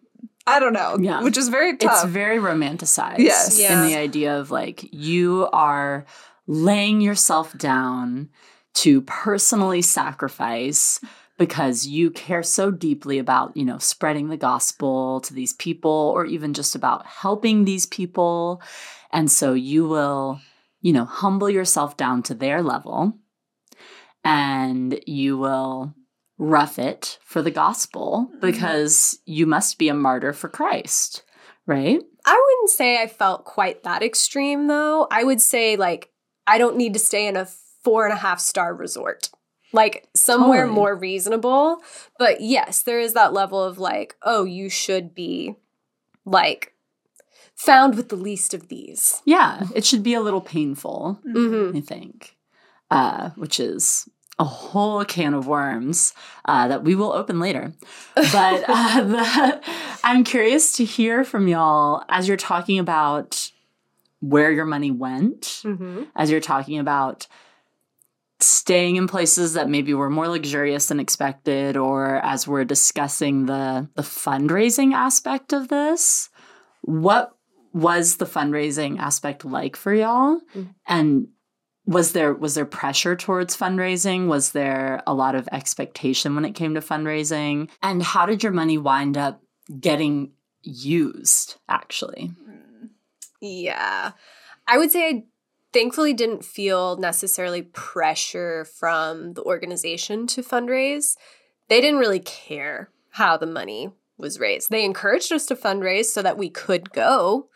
I don't know. Yeah. Which is very tough. It's very romanticized. Yes. Yeah. In the idea of like you are laying yourself down to personally sacrifice because you care so deeply about, you know, spreading the gospel to these people or even just about helping these people. And so you will, you know, humble yourself down to their level and you will rough it for the gospel mm-hmm. because you must be a martyr for Christ, right? I wouldn't say I felt quite that extreme though. I would say, like, I don't need to stay in a four and a half star resort. Like somewhere totally. more reasonable. But yes, there is that level of like, oh, you should be like found with the least of these. Yeah, it should be a little painful, mm-hmm. I think, uh, which is a whole can of worms uh, that we will open later. But uh, the, I'm curious to hear from y'all as you're talking about where your money went, mm-hmm. as you're talking about staying in places that maybe were more luxurious than expected, or as we're discussing the the fundraising aspect of this. What was the fundraising aspect like for y'all? Mm-hmm. And was there was there pressure towards fundraising? Was there a lot of expectation when it came to fundraising? And how did your money wind up getting used actually? Hmm. Yeah. I would say i thankfully didn't feel necessarily pressure from the organization to fundraise. They didn't really care how the money was raised. They encouraged us to fundraise so that we could go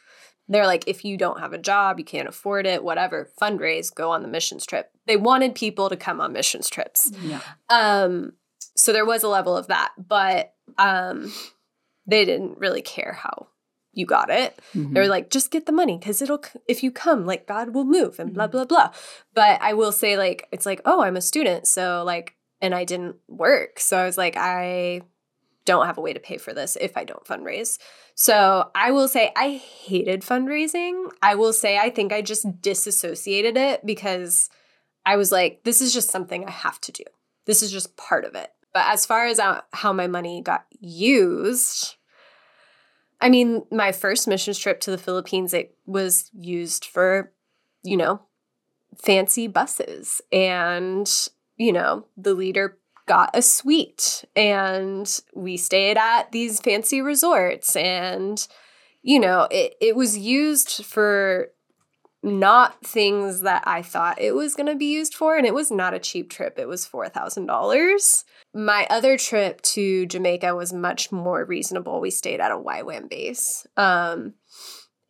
they're like, if you don't have a job, you can't afford it, whatever, fundraise, go on the missions trip. They wanted people to come on missions trips. Yeah. Um, so there was a level of that, but um, they didn't really care how you got it. Mm-hmm. They were like, just get the money because it'll, if you come, like God will move and blah, mm-hmm. blah, blah. But I will say, like, it's like, oh, I'm a student. So, like, and I didn't work. So I was like, I don't have a way to pay for this if I don't fundraise. So I will say I hated fundraising. I will say I think I just disassociated it because I was like, this is just something I have to do. This is just part of it. But as far as how my money got used, I mean, my first missions trip to the Philippines, it was used for, you know, fancy buses. And, you know, the leader got a suite and we stayed at these fancy resorts and you know it, it was used for not things that i thought it was going to be used for and it was not a cheap trip it was $4000 my other trip to jamaica was much more reasonable we stayed at a YWAM base um,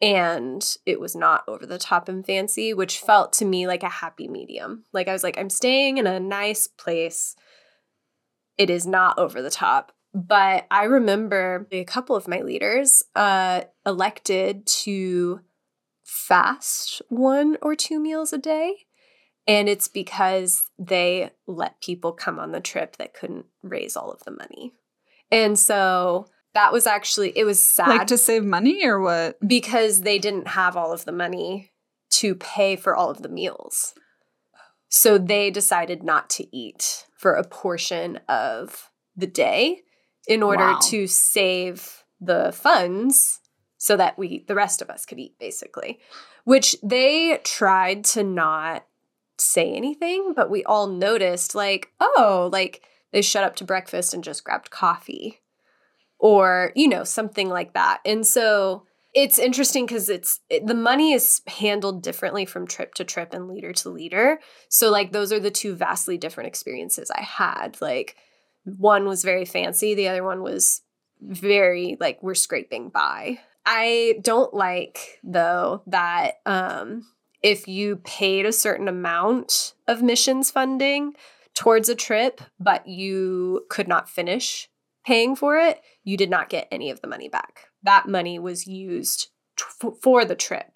and it was not over the top and fancy which felt to me like a happy medium. Like i was like i'm staying in a nice place it is not over the top. But I remember a couple of my leaders uh, elected to fast one or two meals a day. And it's because they let people come on the trip that couldn't raise all of the money. And so that was actually, it was sad. Like to save money or what? Because they didn't have all of the money to pay for all of the meals. So they decided not to eat for a portion of the day in order Wow. to save the funds so that we the rest of us could eat basically. Which they tried to not say anything, but we all noticed like, oh, like they shut up to breakfast and just grabbed coffee or, you know, something like that. And so it's interesting because it's it, the money is handled differently from trip to trip and leader to leader. So like those are the two vastly different experiences I had. Like one was very fancy, the other one was very like we're scraping by. I don't like though that um if you paid a certain amount of missions funding towards a trip but you could not finish paying for it, you did not get any of the money back. That money was used t- for the trip.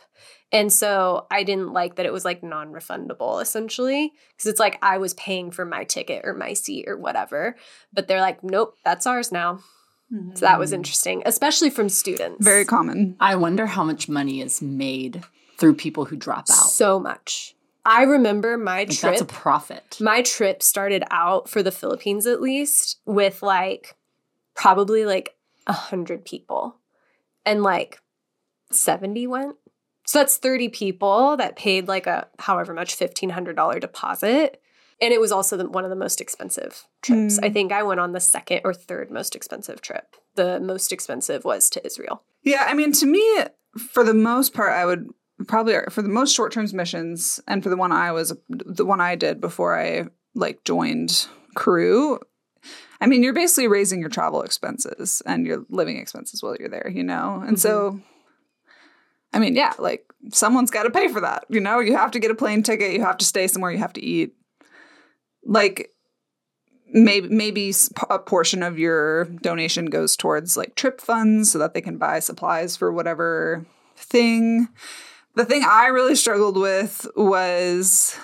And so I didn't like that it was like non refundable essentially. Because it's like I was paying for my ticket or my seat or whatever. But they're like, nope, that's ours now. So that was mm. interesting, especially from students. Very common. I wonder how much money is made through people who drop out. So much. I remember my Like, trip. that's a profit. my trip started out for the Philippines at least with like probably like a hundred people. And like 70 went. So that's 30 people that paid like a however much $1,500 deposit. And it was also the, one of the most expensive trips. Mm. I think I went on the second or third most expensive trip. The most expensive was to Israel. Yeah, I mean, to me, for the most part, I would probably for the most short term missions, and for the one I was the one I did before I like joined Cru. I mean, you're basically raising your travel expenses and your living expenses while you're there, you know? And mm-hmm. so, I mean, yeah, like someone's got to pay for that, you know? You have to get a plane ticket, you have to stay somewhere, you have to eat. Like, maybe maybe a portion of your donation goes towards like trip funds so that they can buy supplies for whatever thing. The thing I really struggled with was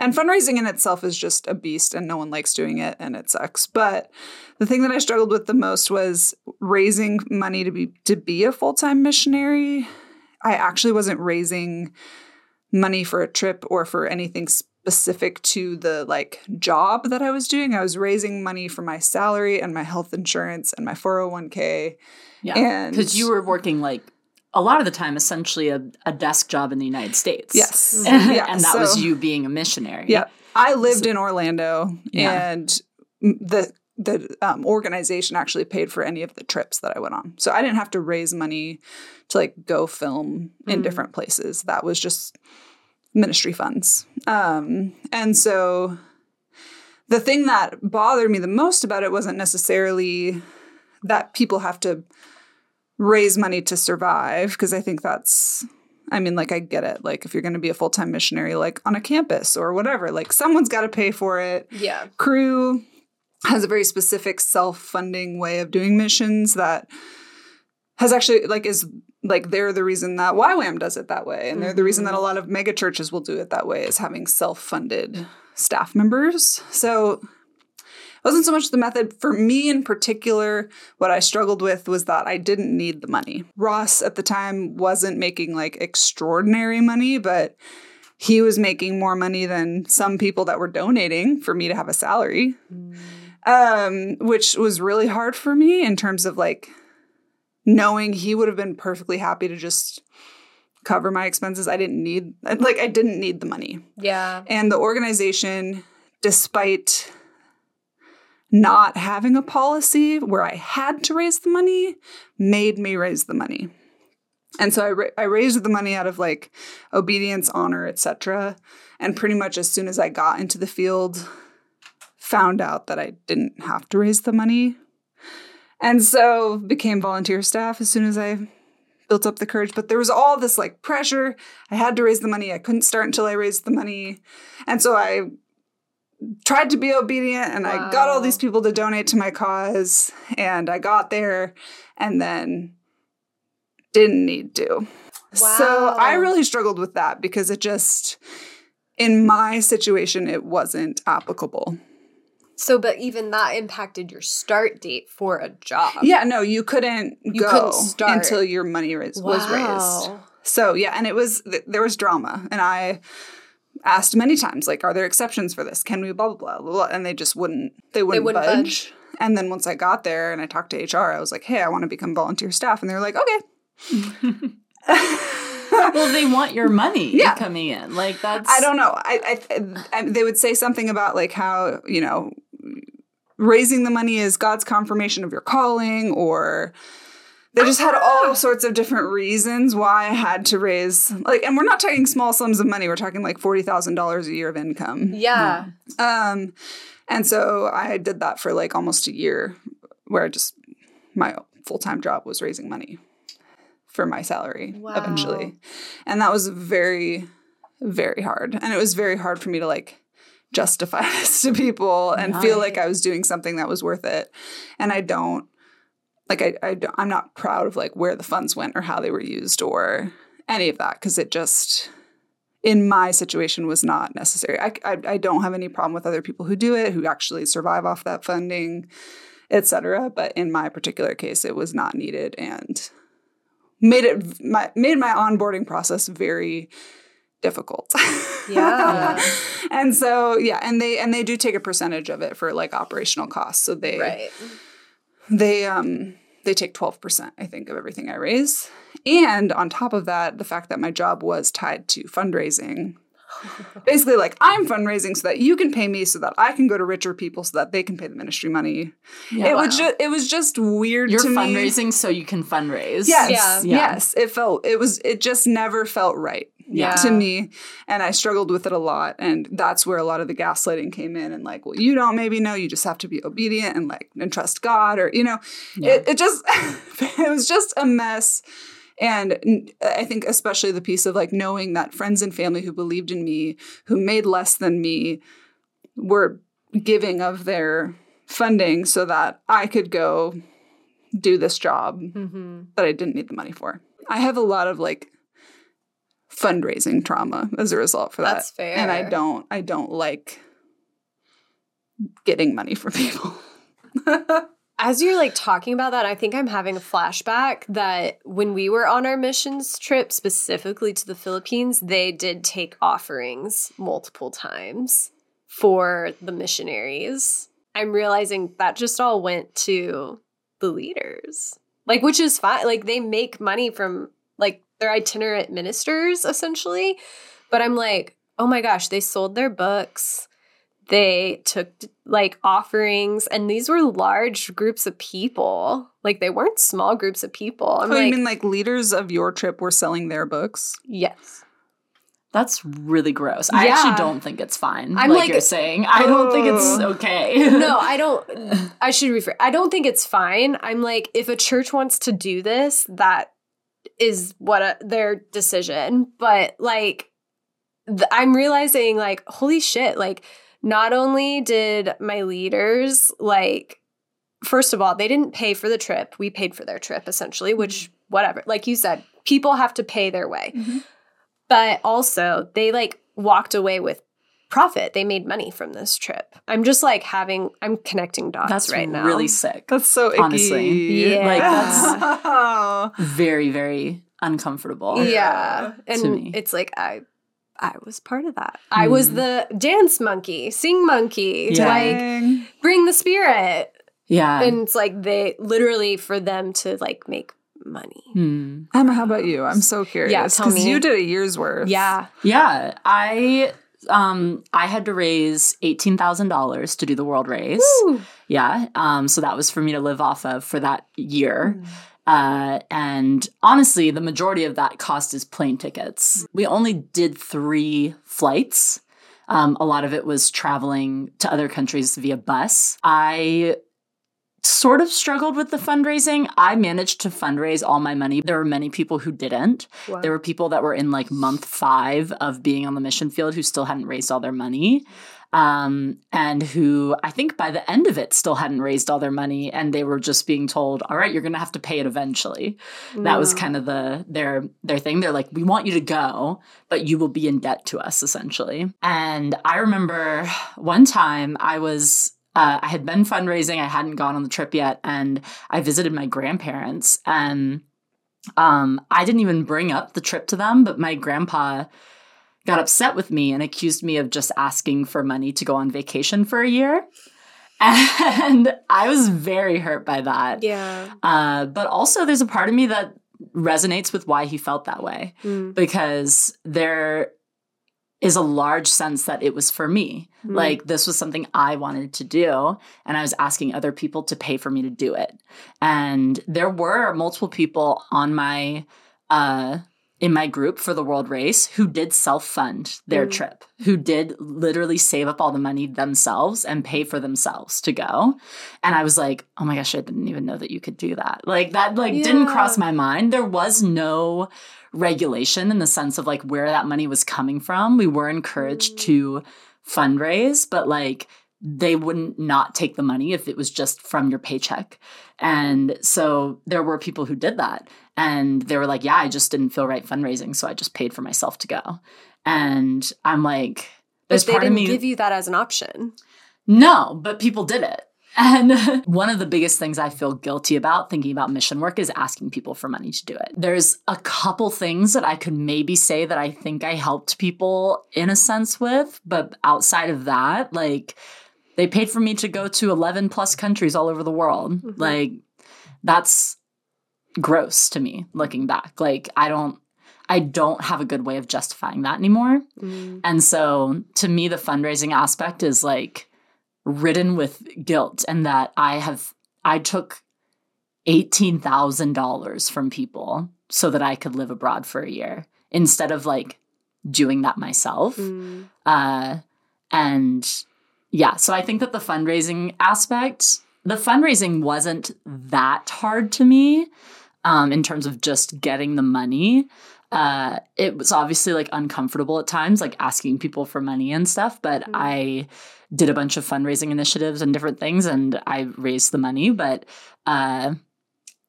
and fundraising in itself is just a beast and no one likes doing it and it sucks. But the thing that I struggled with the most was raising money to be to be a full-time missionary. I actually wasn't raising money for a trip or for anything specific to the like job that I was doing. I was raising money for my salary and my health insurance and my 401k. Yeah. And- Because you were working like a lot of the time, essentially a, a desk job in the United States. Yes. and Yeah, that was you being a missionary. Yeah. I lived in Orlando Yeah. and the the um, organization actually paid for any of the trips that I went on. So I didn't have to raise money to like go film in Mm. different places. That was just ministry funds. Um, and so the thing that bothered me the most about it wasn't necessarily that people have to raise money to survive, because I think that's I mean, like, I get it. Like, if you're going to be a full time missionary, like on a campus or whatever, like, someone's got to pay for it. Yeah. Cru has a very specific self funding way of doing missions that has actually, like, is like they're the reason that YWAM does it that way. And they're the reason that a mm-hmm. lot of mega churches will do it that way is having self funded staff members. So, wasn't so much the method for me in particular. What I struggled with was that I didn't need the money. Ross at the time wasn't making like extraordinary money, but he was making more money than some people that were donating for me to have a salary, um, which was really hard for me in terms of like knowing he would have been perfectly happy to just cover my expenses. I didn't need, like, I didn't need the money. Yeah. And the organization, despite not having a policy where I had to raise the money, made me raise the money. And so I, ra- I raised the money out of like obedience, honor, etc. And pretty much as soon as I got into the field, found out that I didn't have to raise the money. And so became volunteer staff as soon as I built up the courage. But there was all this like pressure. I had to raise the money. I couldn't start until I raised the money. And so I tried to be obedient and I got all these people to donate to my cause. And I got there and then didn't need to. So I really struggled with that because it just, in my situation, it wasn't applicable. So, but even that impacted your start date for a job. Yeah, no, you couldn't You go couldn't start. until your money raise, was raised. So yeah, and it was th- there was drama, and I asked many times like, "Are there exceptions for this? Can we blah blah blah blah?" blah and they just wouldn't. They wouldn't, wouldn't budge. And then once I got there and I talked to HR, I was like, "Hey, I want to become volunteer staff," and they were like, "Okay." well, they want your money Yeah. coming in. Like that's I don't know. I, I, I they would say something about like how you know raising the money is God's confirmation of your calling, or they just had all sorts of different reasons why I had to raise like, and we're not talking small sums of money. We're talking like forty thousand dollars a year of income. Yeah. Um, and so I did that for like almost a year, where I just my full time job was raising money for my salary Wow. eventually, and that was very, very hard. And it was very hard for me to like justify this to people and feel like I was doing something that was worth it. And I don't like I, I i'm not proud of like where the funds went or how they were used or any of that because it just in my situation was not necessary. I, I, I don't have any problem with other people who do it, who actually survive off that funding, etc. But in my particular case, it was not needed and made it my made my onboarding process very difficult. Yeah. and so yeah, and they and they do take a percentage of it for like operational costs. So they Right. they um they take 12% i think of everything i raise. And on top of that the fact that my job was tied to fundraising. Basically like i'm fundraising so that you can pay me so that i can go to richer people so that they can pay the ministry money. It was just it was just weird You're to me. fundraising so you can fundraise. yes. Yeah. Yeah. yes. It felt it was it just never felt right Yeah. to me and i struggled with it a lot and that's where a lot of the gaslighting came in and like well you don't maybe know you just have to be obedient and like and trust god or you know Yeah. it, it just it was just a mess and I think especially the piece of like knowing that friends and family who believed in me who made less than me were giving of their funding so that i could go do this job Mm-hmm. that I didn't need the money for. I have a lot of like fundraising trauma as a result for that. That's fair. And I don't I don't like getting money from people. As you're like talking about that, I think I'm having a flashback that when we were on our missions trip, specifically to the Philippines, they did take offerings multiple times for the missionaries. I'm realizing that just all went to the leaders. Like, which is fine. Like, they make money from like their itinerant ministers essentially. But I'm like, oh my gosh, they sold their books they took like offerings and these were large groups of people like they weren't small groups of people i'm oh, like you mean like leaders of your trip were selling their books? yes That's really gross. I Yeah. actually don't think it's fine. I'm like, like- you're saying. I don't think it's Oh. okay. no i don't i should refer i don't think it's fine i'm like if a church wants to do this that is what a, their decision. But like th- i'm realizing like holy shit like not only did my leaders like first of all they didn't pay for the trip. We paid for their trip essentially which mm-hmm. whatever like you said people have to pay their way. Mm-hmm. But also they like walked away with profit they made money from this trip i'm just like having i'm connecting dots That's right now really sick. That's so icky. Honestly. Yeah. Like, that's Very, very uncomfortable. yeah and to me. it's like i i was part of that i was the dance monkey sing monkey to Yeah. like bring the spirit Yeah. and it's like they literally for them to like make money Hmm. Emma, how about you? I'm so curious. tell Because me. you did a year's worth. yeah Yeah, I um I had to raise eighteen thousand dollars to do the world race. Woo. Yeah, um, so that was for me to live off of for that year. Mm. Uh, and honestly, the majority of that cost is plane tickets. We only did three flights. Um, a lot of it was traveling to other countries via bus. I sort of struggled with the fundraising. I managed to fundraise all my money. There were many people who didn't. Wow. There were people that were in like month five of being on the mission field who still hadn't raised all their money. Um, and who I think by the end of it still hadn't raised all their money and they were just being told, all right, you're gonna have to pay it eventually. That was kind of the their their thing. They're like, we want you to go, but you will be in debt to us essentially. And I remember one time I was uh, I had been fundraising. I hadn't gone on the trip yet, and I visited my grandparents. And um, I didn't even bring up the trip to them, but my grandpa got upset with me and accused me of just asking for money to go on vacation for a year. And I was very hurt by that. Yeah. Uh, but also, there's a part of me that resonates with why he felt that way Mm. because there is a large sense that it was for me. Mm. Like this was something I wanted to do, and I was asking other people to pay for me to do it. And there were multiple people on my uh in my group for the world race who did self-fund their Mm. trip, who did literally save up all the money themselves and pay for themselves to go. And I was like, "Oh my gosh, I didn't even know that you could do that." Like that like didn't cross my mind. There was no regulation in the sense of like where that money was coming from. We were encouraged to fundraise, but like they wouldn't not take the money if it was just from your paycheck. And so there were people who did that. And they were like, yeah, I just didn't feel right fundraising. So I just paid for myself to go. And I'm like, there's But they part didn't me. give you that as an option. No, but people did it. And one of the biggest things I feel guilty about thinking about mission work is asking people for money to do it. There's a couple things that I could maybe say that I think I helped people in a sense with, but outside of that, like they paid for me to go to 11 plus countries all over the world. Mhm. Like that's gross to me looking back. Like I don't I don't have a good way of justifying that anymore. Mm. And so to me, the fundraising aspect is like ridden with guilt, and that I have, I took $18,000 from people so that I could live abroad for a year instead of like doing that myself. Mm. Uh, and yeah, so I think that the fundraising aspect, the fundraising wasn't that hard to me um, in terms of just getting the money. Uh, it was obviously like uncomfortable at times, like asking people for money and stuff, but Mhm. I did a bunch of fundraising initiatives and different things and I raised the money. But uh,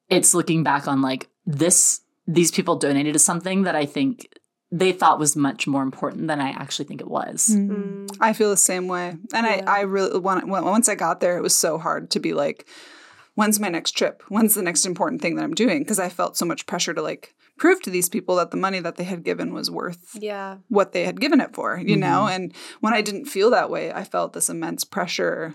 it's looking back on like this, these people donated to something that I think they thought was much more important than I actually think it was. Mm. I feel the same way. And Yeah. I, I really, when, when, once I got there, it was so hard to be like, when's my next trip? When's the next important thing that I'm doing? Because I felt so much pressure to like prove to these people that the money that they had given was worth Yeah. what they had given it for, you Mhm. know? And when I didn't feel that way, I felt this immense pressure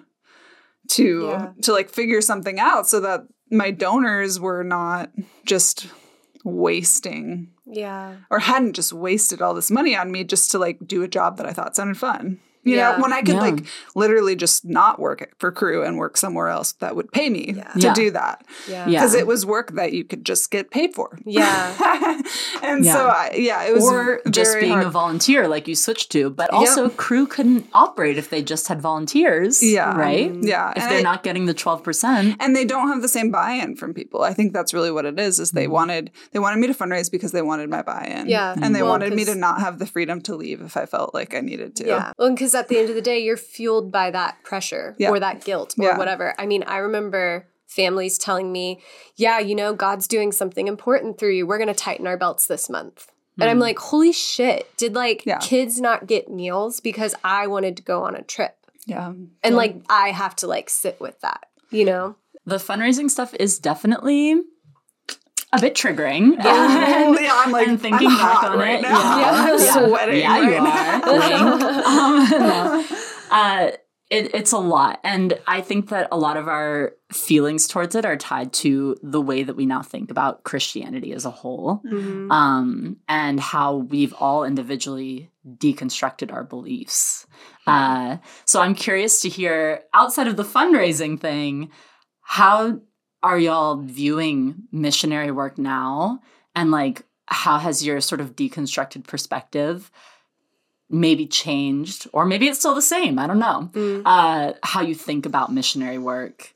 to Yeah. to like figure something out so that my donors were not just wasting Yeah. or hadn't just wasted all this money on me just to like do a job that I thought sounded fun. You Yeah. know, when I could Yeah. like literally just not work for Cru and work somewhere else that would pay me Yeah. to Yeah. do that Yeah. Yeah. because it was work that you could just get paid for. Yeah. and Yeah. so I, yeah, it was or just being hard. a volunteer like you switched to but Yep. also Cru couldn't operate if they just had volunteers Yeah. right yeah, if and they're I- not getting the 12% and they don't have the same buy-in from people. I think that's really what it is. Is Mm-hmm. they wanted they wanted me to fundraise because they wanted my buy-in. Yeah. and they Well, wanted me to not have the freedom to leave if I felt like I needed to. Yeah. Well, because at the end of the day, you're fueled by that pressure Yeah. or that guilt or Yeah. whatever. I mean, I remember families telling me, yeah, you know, God's doing something important through you. We're going to tighten our belts this month. And I'm mm. like, holy shit. Did like. Yeah. kids not get meals because I wanted to go on a trip? yeah. And like, I have to like sit with that, you know? the fundraising stuff is definitely a bit triggering yeah, I'm like and thinking I'm back on right it now. yeah, yeah. sweating. yeah you right are now. Wink. um, no. uh, it, it's a lot and i think that a lot of our feelings towards it are tied to the way that we now think about christianity as a whole Mhm. um, and how we've all individually deconstructed our beliefs. Uh, so I'm curious to hear, outside of the fundraising thing, how are y'all viewing missionary work now? And like, how has your sort of deconstructed perspective maybe changed, or maybe it's still the same? I don't know. Mm. Uh, how you think about missionary work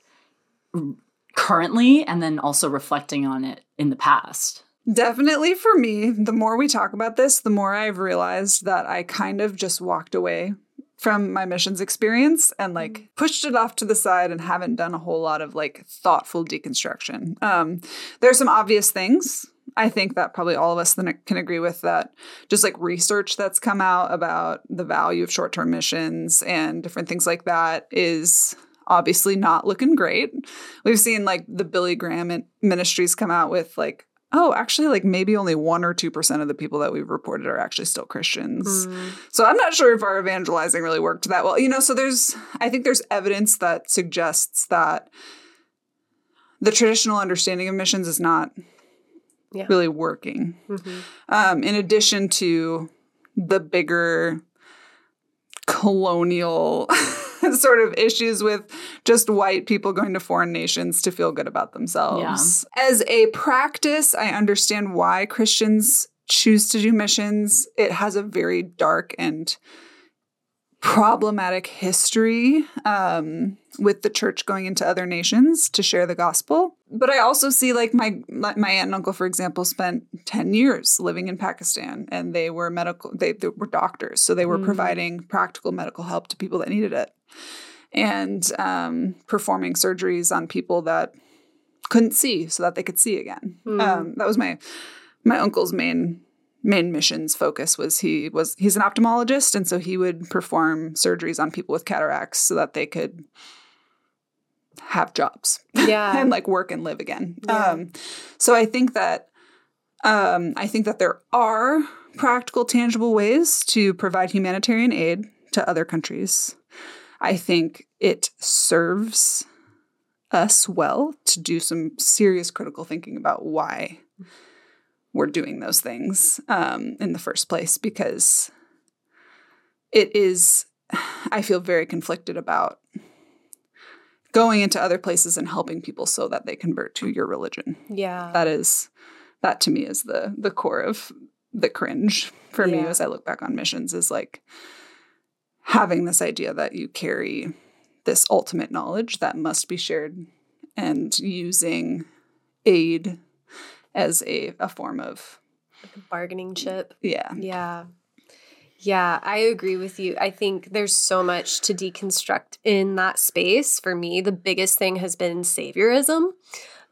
currently, and then also reflecting on it in the past. Definitely for me, the more we talk about this, the more I've realized that I kind of just walked away from my missions experience and like pushed it off to the side and haven't done a whole lot of like thoughtful deconstruction. Um, are some obvious things I think that probably all of us then can agree with that just like research that's come out about the value of short term missions and different things like that is obviously not looking great. We've seen like the Billy Graham ministries come out with like oh, actually, like maybe only one or 2% of the people that we've reported are actually still Christians. Mm. So I'm not sure if our evangelizing really worked that well. You know, so there's, I think there's evidence that suggests that the traditional understanding of missions is not Yeah. really working. Mhm. Um, in addition to the bigger colonial sort of issues with just white people going to foreign nations to feel good about themselves. As a practice, I understand why Christians choose to do missions. It has a very dark and problematic history um, with the church going into other nations to share the gospel. But I also see, like my my aunt and uncle, for example, spent ten years living in Pakistan, and they were medical. They, they were doctors, so they were Mm. providing practical medical help to people that needed it, and um, performing surgeries on people that couldn't see, so that they could see again. Mm. Um, that was my my uncle's main main missions focus was he was he's an ophthalmologist and so he would perform surgeries on people with cataracts so that they could have jobs Yeah. and like work and live again Yeah. um so i think that um i think that there are practical tangible ways to provide humanitarian aid to other countries i think it serves us well to do some serious critical thinking about why we're doing those things um, in the first place because it is i feel very conflicted about going into other places and helping people so that they convert to your religion yeah. that is that to me is the the core of the cringe for me as i look back on missions is like having this idea that you carry this ultimate knowledge that must be shared and using aid as a, a form of bargaining chip. yeah Yeah. Yeah, I agree with you. I think there's so much to deconstruct in that space. For me, the biggest thing has been saviorism,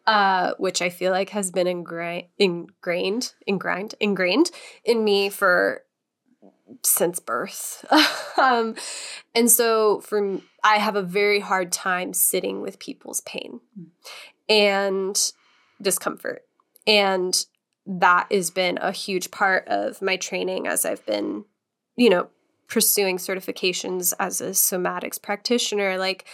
uh, which I feel like has been ingra- ingrained, ingrained, ingrained in me for since birth. um, and so for I have a very hard time sitting with people's pain and discomfort. And that has been a huge part of my training as I've been, you know, pursuing certifications as a somatics practitioner. Like,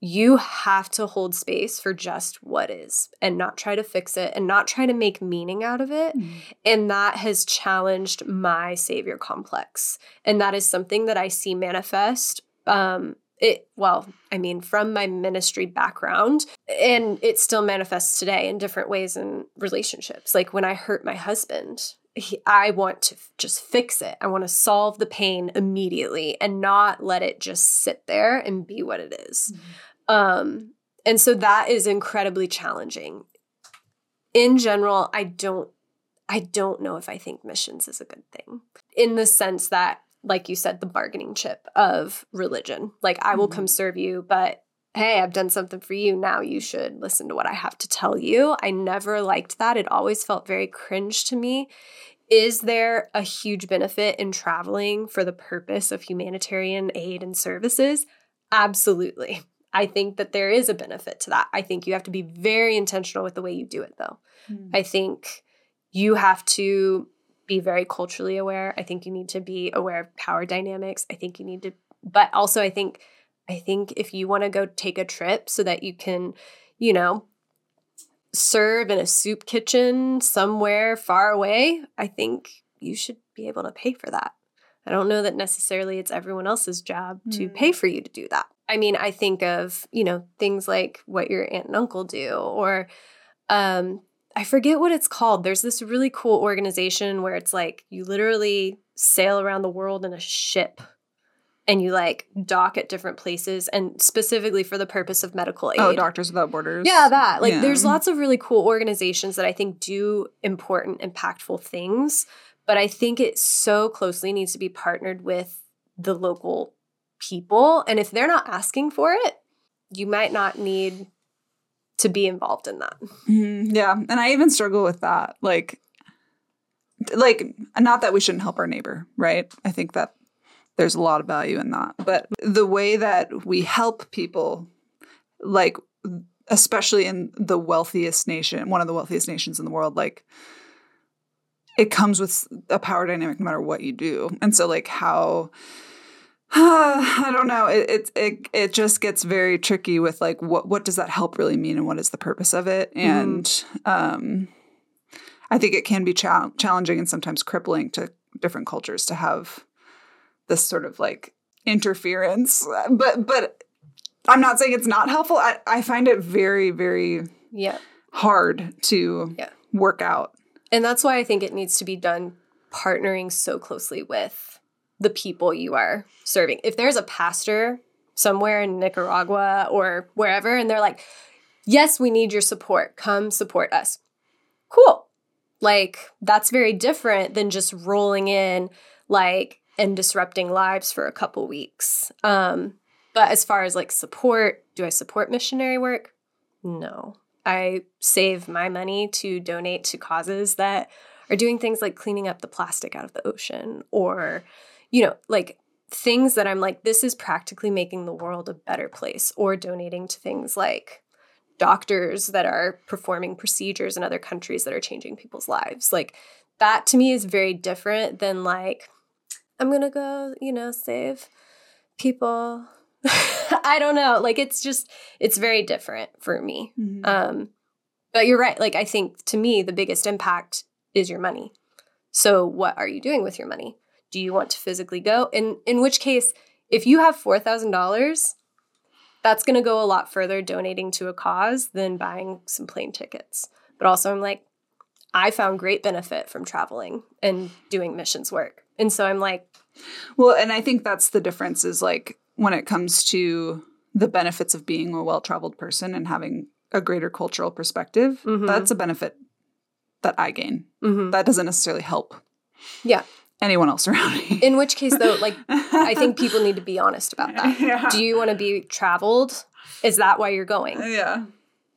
you have to hold space for just what is and not try to fix it and not try to make meaning out of it. And that has challenged my savior complex. And that is something that I see manifest. Um, it well, I mean, from my ministry background, and it still manifests today in different ways in relationships. Like when I hurt my husband, he, I want to f- just fix it. I want to solve the pain immediately and not let it just sit there and be what it is. Um, and so that is incredibly challenging. In general, I don't I don't know if I think missions is a good thing. In the sense that like you said the bargaining chip of religion. Like I will come serve you, but hey, I've done something for you. Now you should listen to what I have to tell you. I never liked that. It always felt very cringe to me. Is there a huge benefit in traveling for the purpose of humanitarian aid and services? Absolutely. I think that there is a benefit to that. I think you have to be very intentional with the way you do it, though. I think you have to be very culturally aware. I think you need to be aware of power dynamics. I think you need to, but also I think, I think if you want to go take a trip so that you can, you know, serve in a soup kitchen somewhere far away, I think you should be able to pay for that. I don't know that necessarily it's everyone else's job to Mm. pay for you to do that. I mean, I think of, you know, things like what your aunt and uncle do, or um, I forget what it's called. There's this really cool organization where it's like you literally sail around the world in a ship and you like dock at different places and specifically for the purpose of medical aid. oh doctors without borders Yeah, that. Like Yeah. there's lots of really cool organizations that I think do important, impactful things, but I think it so closely needs to be partnered with the local people. And if they're not asking for it, you might not need to be involved in that. Mhm, yeah and i even struggle with that like like not that we shouldn't help our neighbor right i think that there's a lot of value in that but the way that we help people like especially in the wealthiest nation, one of the wealthiest nations in the world, like it comes with a power dynamic no matter what you do. And so like how I don't know. It, it it it just gets very tricky with like what what does that help really mean and what is the purpose of it? And mm-hmm. um I think it can be cha- challenging and sometimes crippling to different cultures to have this sort of like interference. But but I'm not saying it's not helpful. I, I find it very, very yeah hard to yeah. work out. And that's why I think it needs to be done partnering so closely with the people you are serving. If there's a pastor somewhere in Nicaragua or wherever, and they're like, yes, we need your support, come support us. Cool. Like, that's very different than just rolling in, like, and disrupting lives for a couple weeks. Um, but as far as like support, do I support missionary work? No. I save my money to donate to causes that are doing things like cleaning up the plastic out of the ocean or, you know, like things that I'm like, this is practically making the world a better place, or donating to things like doctors that are performing procedures in other countries that are changing people's lives. Like, that to me is very different than like, I'm gonna go, you know, save people I don't know. Like it's just it's very different for me. Mm-hmm. Um but you're right. Like I think to me the biggest impact is your money. So what are you doing with your money? Do you want to physically go? In in which case if you have $4,000, that's going to go a lot further donating to a cause than buying some plane tickets. But also I'm like I found great benefit from traveling and doing missions work. And so I'm like well, and I think that's the difference is like when it comes to the benefits of being a well traveled person and having a greater cultural perspective, mm-hmm. that's a benefit that I gain. Mm-hmm. That doesn't necessarily help. Yeah. Anyone else around me. In which case, though, like, I think people need to be honest about that. Yeah. Do you want to be traveled? Is that why you're going? Yeah.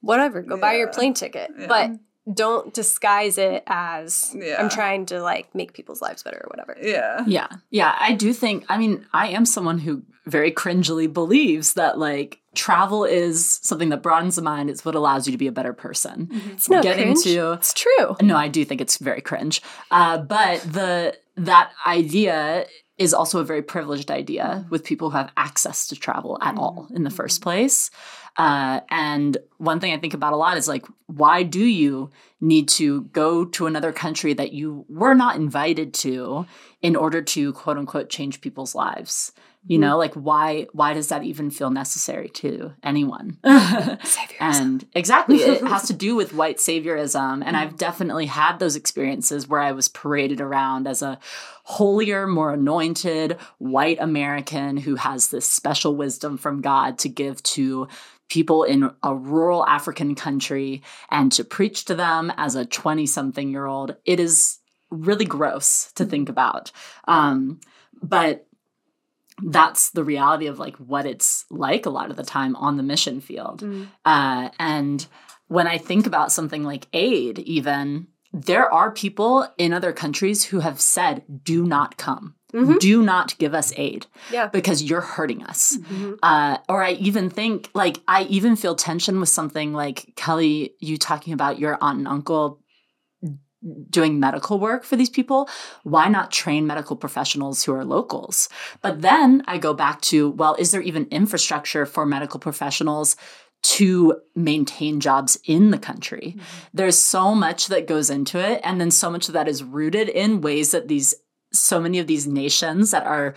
Whatever, go yeah. buy your plane ticket. Yeah. But don't disguise it as yeah. I'm trying to like make people's lives better or whatever. Yeah. Yeah. Yeah. I do think, I mean, I am someone who very cringily believes that like travel is something that broadens the mind. It's what allows you to be a better person. Mm-hmm. It's not Getting cringe. to it's true. No, I do think it's very cringe. Uh, but the that idea is also a very privileged idea mm-hmm. with people who have access to travel at mm-hmm. all in the first place. Uh, and one thing I think about a lot is like, why do you need to go to another country that you were not invited to in order to quote unquote change people's lives? You mm-hmm. know, like why why does that even feel necessary to anyone? and exactly, it has to do with white saviorism. And I've definitely had those experiences where I was paraded around as a holier, more anointed white American who has this special wisdom from God to give to people in a rural African country and to preach to them as a 20 something year old. It is really gross to think about. Um, but that's the reality of like what it's like a lot of the time on the mission field. Mm. Uh, and when I think about something like aid, even there are people in other countries who have said, do not come. Mm-hmm. Do not give us aid yeah. because you're hurting us. Mm-hmm. Uh, or I even think, like, I even feel tension with something like Kelly, you talking about your aunt and uncle doing medical work for these people. Why not train medical professionals who are locals? But then I go back to, well, is there even infrastructure for medical professionals? to maintain jobs in the country. Mm-hmm. There's so much that goes into it. And then so much of that is rooted in ways that these so many of these nations that are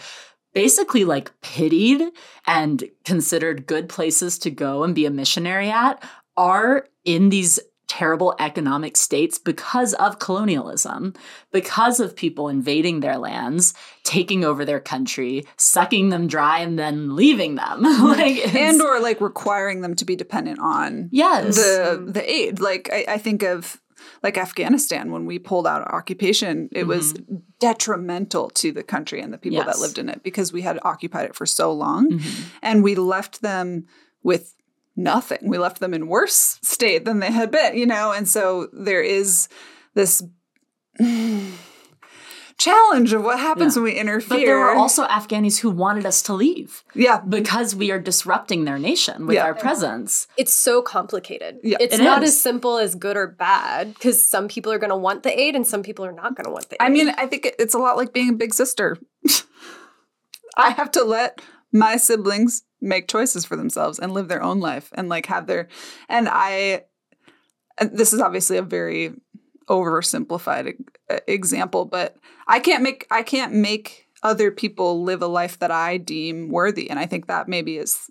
basically like pitied and considered good places to go and be a missionary at are in these terrible economic states because of colonialism, because of people invading their lands, taking over their country, sucking them dry, and then leaving them. like and or like requiring them to be dependent on yes. the the aid. Like I, I think of like Afghanistan, when we pulled out occupation, it mm-hmm. was detrimental to the country and the people yes. that lived in it because we had occupied it for so long. Mm-hmm. And we left them with nothing. We left them in worse state than they had been, you know? And so there is this challenge of what happens Yeah. when we interfere. But there were also Afghanis who wanted us to leave yeah, because we are disrupting their nation with Yeah. our presence. It's so complicated. Yeah. it's It not is. as simple as good or bad because some people are going to want the aid and some people are not going to want the aid. I mean, I think it's a lot like being a big sister. I have to let my siblings make choices for themselves and live their own life and like have their and I and this is obviously a very oversimplified example, but I can't make I can't make other people live a life that I deem worthy and I think that maybe is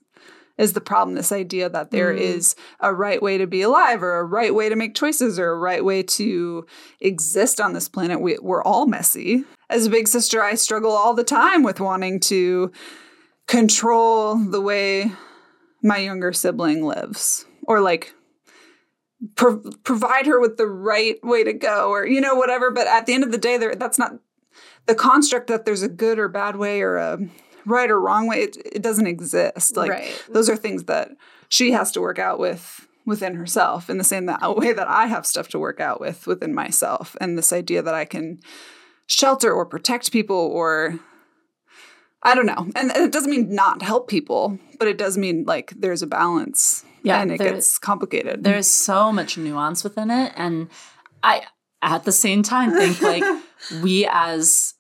is the problem this idea that there is Mm. a right way to be alive or a right way to make choices or a right way to exist on this planet we, we're all messy as a big sister i struggle all the time with wanting to control the way my younger sibling lives or like pro- provide her with the right way to go or you know whatever. But at the end of the day there that's not the construct that there's a good or bad way or a right or wrong way it, it doesn't exist. Like Right. those are things that she has to work out with within herself in the same that, way that I have stuff to work out with within myself. And this idea that I can shelter or protect people or I don't know. And it doesn't mean not help people, but it does mean like there's a balance. Yeah, and it there- gets complicated. There's so much nuance within it. And I, at the same time, think like we as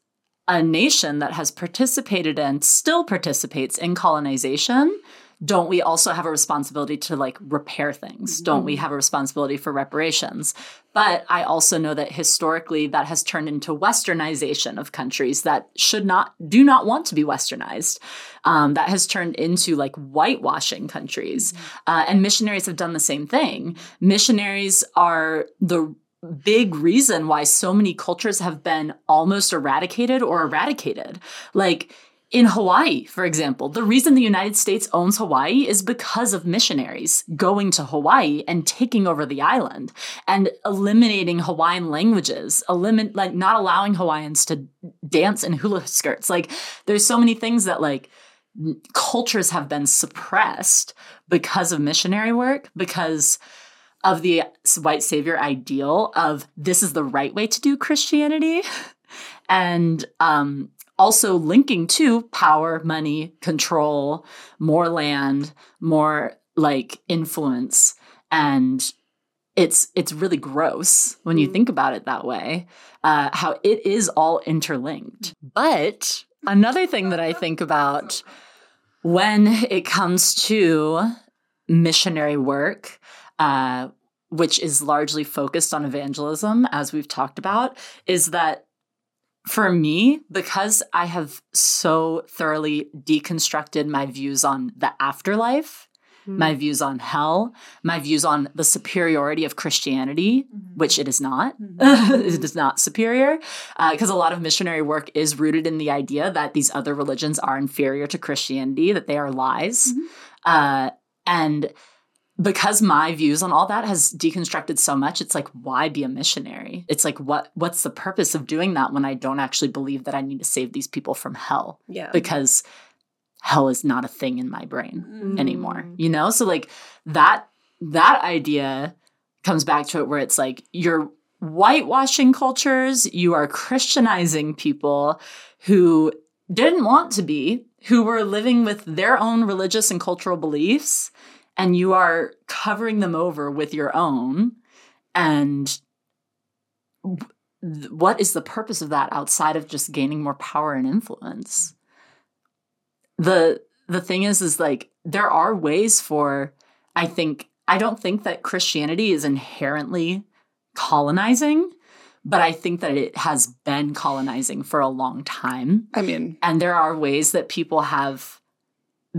a nation that has participated and still participates in colonization, don't we also have a responsibility to like repair things? Don't we have a responsibility for reparations? But I also know that historically that has turned into westernization of countries that should not, do not want to be westernized. Um, that has turned into like whitewashing countries. Uh, and missionaries have done the same thing. Missionaries are the big reason why so many cultures have been almost eradicated or eradicated. Like in Hawaii, for example, the reason the United States owns Hawaii is because of missionaries going to Hawaii and taking over the island and eliminating Hawaiian languages, elimin- like not allowing Hawaiians to dance in hula skirts. Like there's so many things that like cultures have been suppressed because of missionary work because of the white savior ideal of this is the right way to do Christianity. And um, also linking to power, money, control, more land, more like influence. And it's it's really gross when you Mm. think about it that way, uh, how it is all interlinked. But another thing that I think about when it comes to missionary work, uh, which is largely focused on evangelism, as we've talked about, is that for me, because I have so thoroughly deconstructed my views on the afterlife, Hmm. my views on hell, my views on the superiority of Christianity, which it is not. it is not superior, because a lot of missionary work is rooted in the idea that these other religions are inferior to Christianity, that they are lies. Uh, and because my views on all that has deconstructed so much it's like why be a missionary it's like what what's the purpose of doing that when i don't actually believe that i need to save these people from hell yeah. because hell is not a thing in my brain anymore Mm. you know so like that that idea comes back to it where it's like you're whitewashing cultures you are christianizing people who didn't want to be who were living with their own religious and cultural beliefs and you are covering them over with your own and what is the purpose of that outside of just gaining more power and influence? The the thing is is like there are ways for i think i don't think that christianity is inherently colonizing but i think that it has been colonizing for a long time. I mean, and there are ways that people have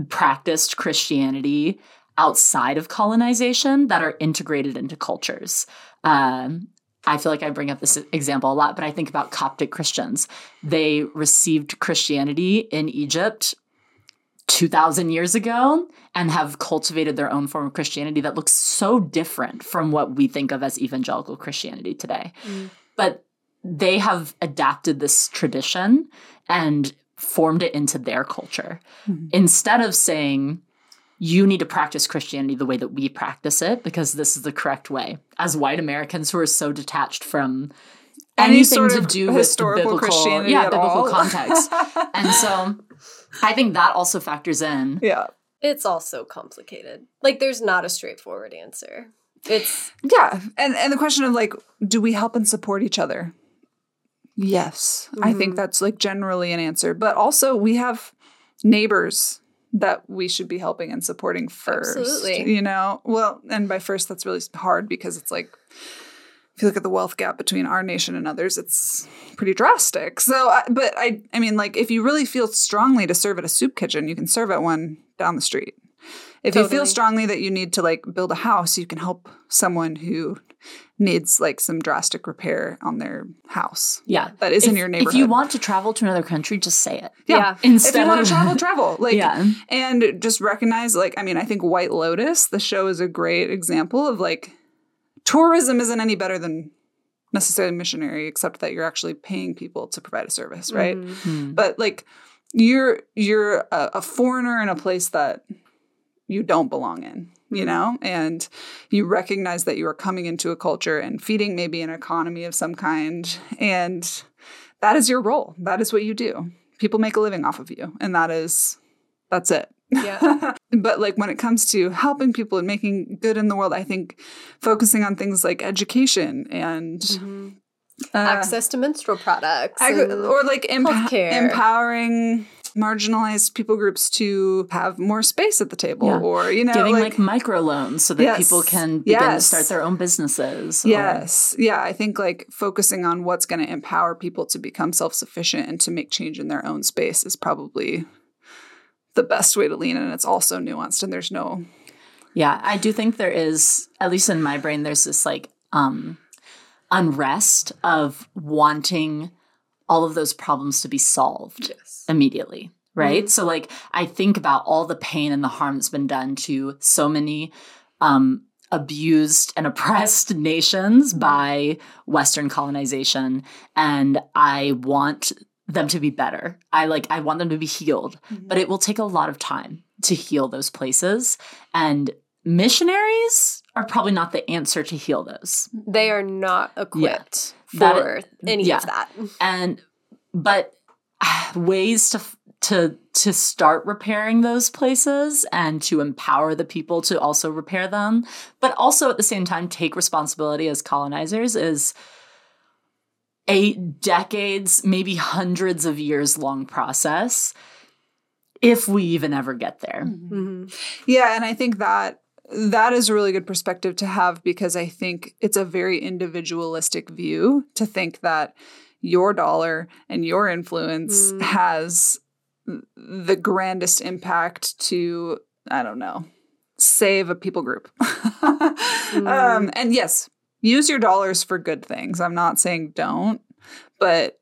practiced christianity outside of colonization that are integrated into cultures um, I feel like I bring up this example a lot, but I think about Coptic Christians. They received Christianity in Egypt 2,000 years ago and have cultivated their own form of Christianity that looks so different from what we think of as evangelical Christianity today. Mm. But they have adapted this tradition and formed it into their culture. Mhm. Instead of saying, you need to practice Christianity the way that we practice it because this is the correct way. As white Americans who are so detached from Any anything sort to of do with historical biblical, Christianity yeah, at biblical all. context. and so I think that also factors in. yeah. It's also complicated. Like there's not a straightforward answer. It's Yeah. And and the question of like, do we help and support each other? Yes. I think Mhm. that's like generally an answer. But also we have neighbors that we should be helping and supporting first. Absolutely. You know? Well, and by first that's really hard because it's like if you look at the wealth gap between our nation and others, it's pretty drastic. So, but I, I mean, like, if you really feel strongly to serve at a soup kitchen, you can serve at one down the street. If you feel strongly that you need to like build a house, you can help someone who needs like some drastic repair on their house. Yeah. That is in your neighborhood. If you want to travel to another country, just say it. yeah. yeah. If you want to travel, travel. Like, yeah. and just recognize, like, I mean, I think White Lotus, the show, is a great example of like tourism isn't any better than necessarily missionary, except that you're actually paying people to provide a service, right? Mhm. Hmm. But like, you're you're a, a foreigner in a place that you don't belong in, you know, and you recognize that you are coming into a culture and feeding maybe an economy of some kind, and that is your role. That is what you do. People make a living off of you, and that is that's it. Yeah. but like when it comes to helping people and making good in the world, I think focusing on things like education and Mhm. uh, Access to menstrual products. ag- or like emp- empowering marginalized people groups to have more space at the table Yeah. or you know Giving like, like, microloans so that Yes. people can begin to start their own businesses. or- Yes. Yeah. I think like focusing on what's going to empower people to become self sufficient and to make change in their own space is probably the best way to lean. And it's also nuanced and there's no. Yeah, I do think there is, at least in my brain, there's this like um unrest of wanting all of those problems to be solved Yes. immediately. Right. Mm-hmm. So like I think about all the pain and the harm that's been done to so many um abused and oppressed nations mm-hmm. by Western colonization. And I want them to be better. I like I want them to be healed. Mm-hmm. But it will take a lot of time to heal those places. And missionaries are probably not the answer to heal those. They are not equipped That- for any yeah. of that. and but ah, ways to to to start repairing those places and to empower the people to also repair them but also at the same time take responsibility as colonizers is a decades maybe hundreds of years long process if we even ever get there Mhm. Yeah. And I think that. That is a really good perspective to have because I think it's a very individualistic view to think that your dollar and your influence Mm. has the grandest impact to, I don't know, save a people group. um, and yes, use your dollars for good things. I'm not saying don't, but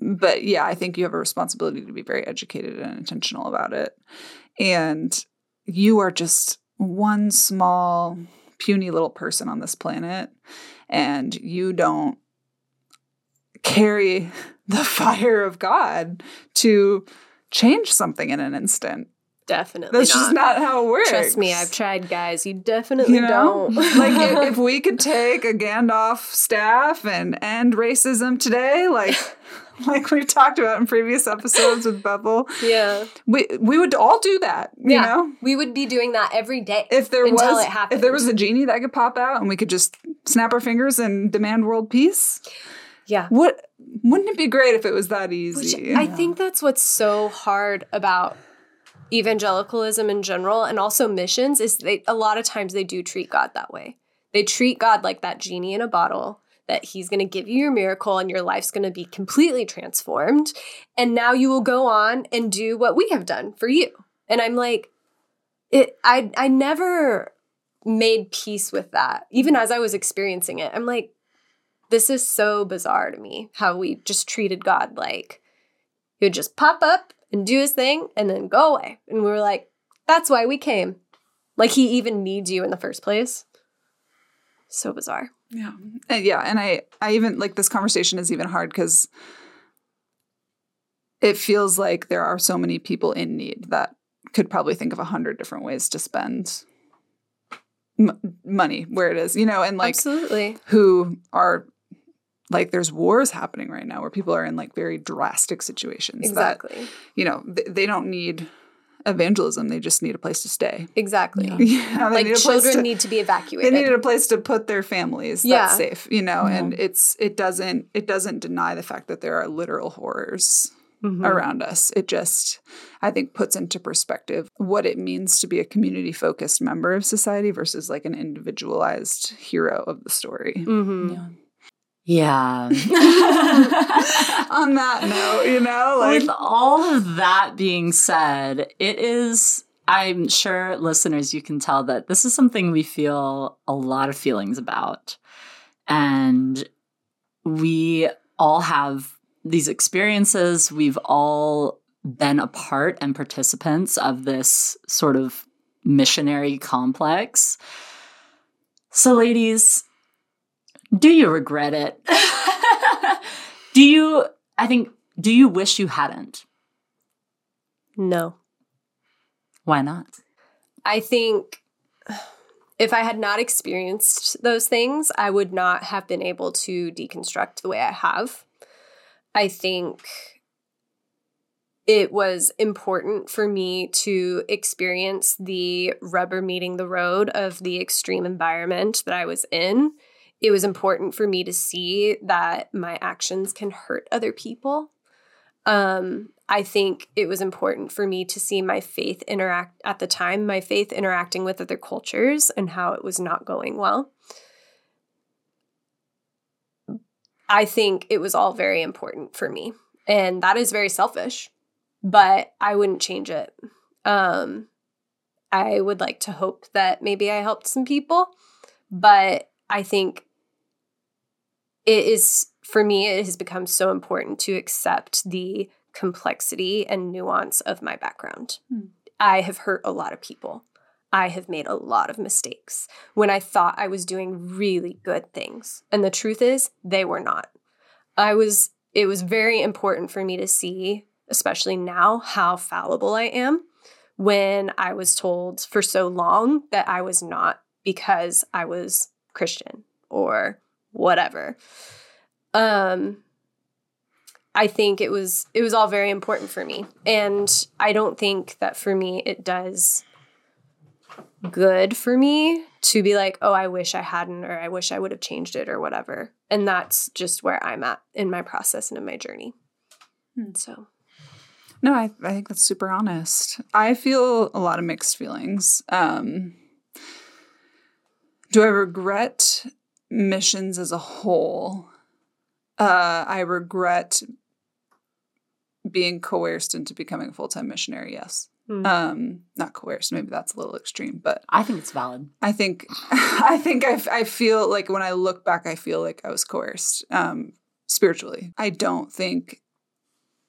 but yeah, I think you have a responsibility to be very educated and intentional about it. And you are just one small puny little person on this planet and you don't carry the fire of God to change something in an instant. Definitely That's just not how it works. Trust me, I've tried, guys. You definitely You know, don't. like if, if we could take a Gandalf staff and end racism today, like like we've talked about in previous episodes with Bubble, yeah, we we would all do that. You Yeah. know, we would be doing that every day. if there Until was it happened. if there was a genie that could pop out and we could just snap our fingers and demand world peace, yeah. what wouldn't it be great if it was that Which easy? I think that's what's so hard about evangelicalism in general and also missions is they a lot of times they do treat God that way. They treat God like that genie in a bottle that he's going to give you your miracle and your life's going to be completely transformed and now you will go on and do what we have done for you. And I'm like it I I never made peace with that even as I was experiencing it. I'm like this is so bizarre to me how we just treated God like he would just pop up and do his thing and then go away. And we were like, that's why we came. Like he even needs you in the first place. So bizarre. Yeah. And yeah, and I I even like this conversation is even hard cuz it feels like there are so many people in need that could probably think of a hundred different ways to spend m- money where it is, you know, and like Absolutely. who are like there's wars happening right now where people are in like very drastic situations that Exactly. you know th- they don't need evangelism they just need a place to stay Exactly. yeah, they Like need children to- need to be evacuated. they evacuated. needed a place to put their families Yeah. that's safe you know and it's it doesn't it doesn't deny the fact that there are literal horrors Mhm. around us it just i think puts into perspective what it means to be a community focused member of society versus like an individualized hero of the story Mhm. Yeah. on that note you know like With all of that being said, it is, I'm sure listeners, you can tell that this is something we feel a lot of feelings about. And we all have these experiences. We've all been a part and participants of this sort of missionary complex. So, ladies, do you regret it? do you, I think, do you wish you hadn't? No. Why not? I think if I had not experienced those things, I would not have been able to deconstruct the way I have. I think it was important for me to experience the rubber meeting the road of the extreme environment that I was in. It was important for me to see that my actions can hurt other people. Um, I think it was important for me to see my faith interact at the time, my faith interacting with other cultures and how it was not going well. I think it was all very important for me. And that is very selfish, but I wouldn't change it. Um, I would like to hope that maybe I helped some people, but I think it is, for me, it has become so important to accept the complexity and nuance of my background. Hmm. I have hurt a lot of people. I have made a lot of mistakes when I thought I was doing really good things. And the truth is, they were not. I was, it was very important for me to see, especially now, how fallible I am when I was told for so long that I was not because I was Christian or whatever. Um, I think it was it was all very important for me. And I don't think that for me it does good for me to be like, "Oh, I wish I hadn't or I wish I would have changed it or whatever." And that's just where I'm at in my process and in my journey. Hmm. So, No, I, I think that's super honest. I feel a lot of mixed feelings. Um, do I regret missions as a whole? Uh, I regret being coerced into becoming a full time missionary. Yes, Hmm. um, not coerced. Maybe that's a little extreme, but I think it's valid. I think I think I, I feel like when I look back, I feel like I was coerced um, spiritually. I don't think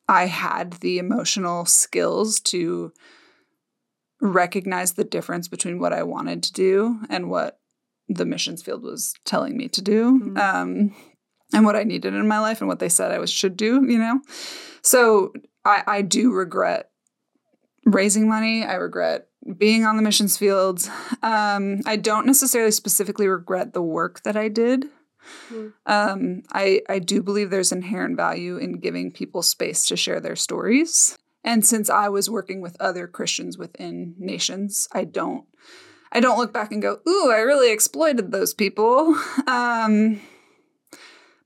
I had the emotional skills to recognize the difference between what I wanted to do and what the missions field was telling me to do, Mhm. um, and what I needed in my life and what they said I was should do. You know, so I, I do regret raising money. I regret being on the missions field. Um, I don't necessarily specifically regret the work that I did. Mm. Um, I, I do believe there's inherent value in giving people space to share their stories. And since I was working with other Christians within nations, I don't I don't look back and go, "Ooh, I really exploited those people." Um,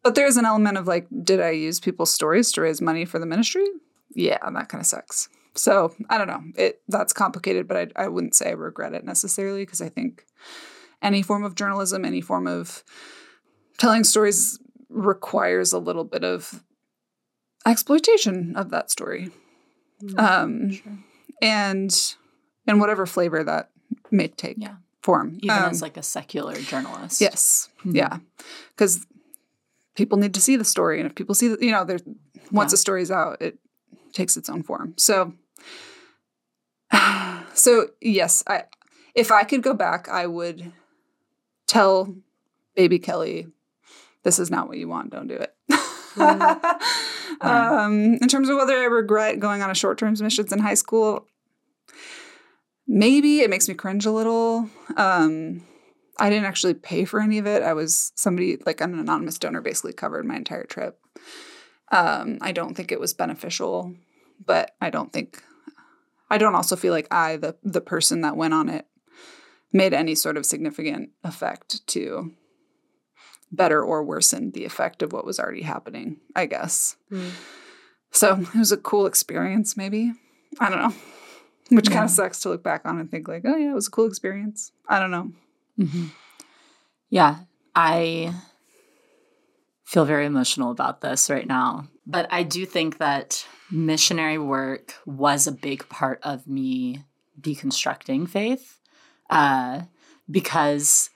but there's an element of like, did I use people's stories to raise money for the ministry? Yeah, that kind of sucks. So I don't know. It that's complicated, but I, I wouldn't say I regret it necessarily because I think any form of journalism, any form of telling stories requires a little bit of exploitation of that story, um, and and whatever flavor that may take Yeah. form. Even Um, as like a secular journalist. Yes. Mhm. Yeah. Because people need to see the story. And if people see, the, you know, there's once Yeah. a story's out, it takes its own form. So, so yes, I, if I could go back, I would tell baby Kelly, this is not what you want. Don't do it. um, in terms of whether I regret going on a short term missions in high school, maybe it makes me cringe a little. Um, I didn't actually pay for any of it. I was somebody like an anonymous donor basically covered my entire trip. Um, I don't think it was beneficial, but I don't think I don't also feel like I, the the person that went on it, made any sort of significant effect to better or worsen the effect of what was already happening, I guess. Mm. So it was a cool experience, maybe. I don't know. Which yeah. kind of sucks to look back on and think like, oh yeah, it was a cool experience. I don't know. Mm-hmm. Yeah, I feel very emotional about this right now. But I do think that missionary work was a big part of me deconstructing faith uh, because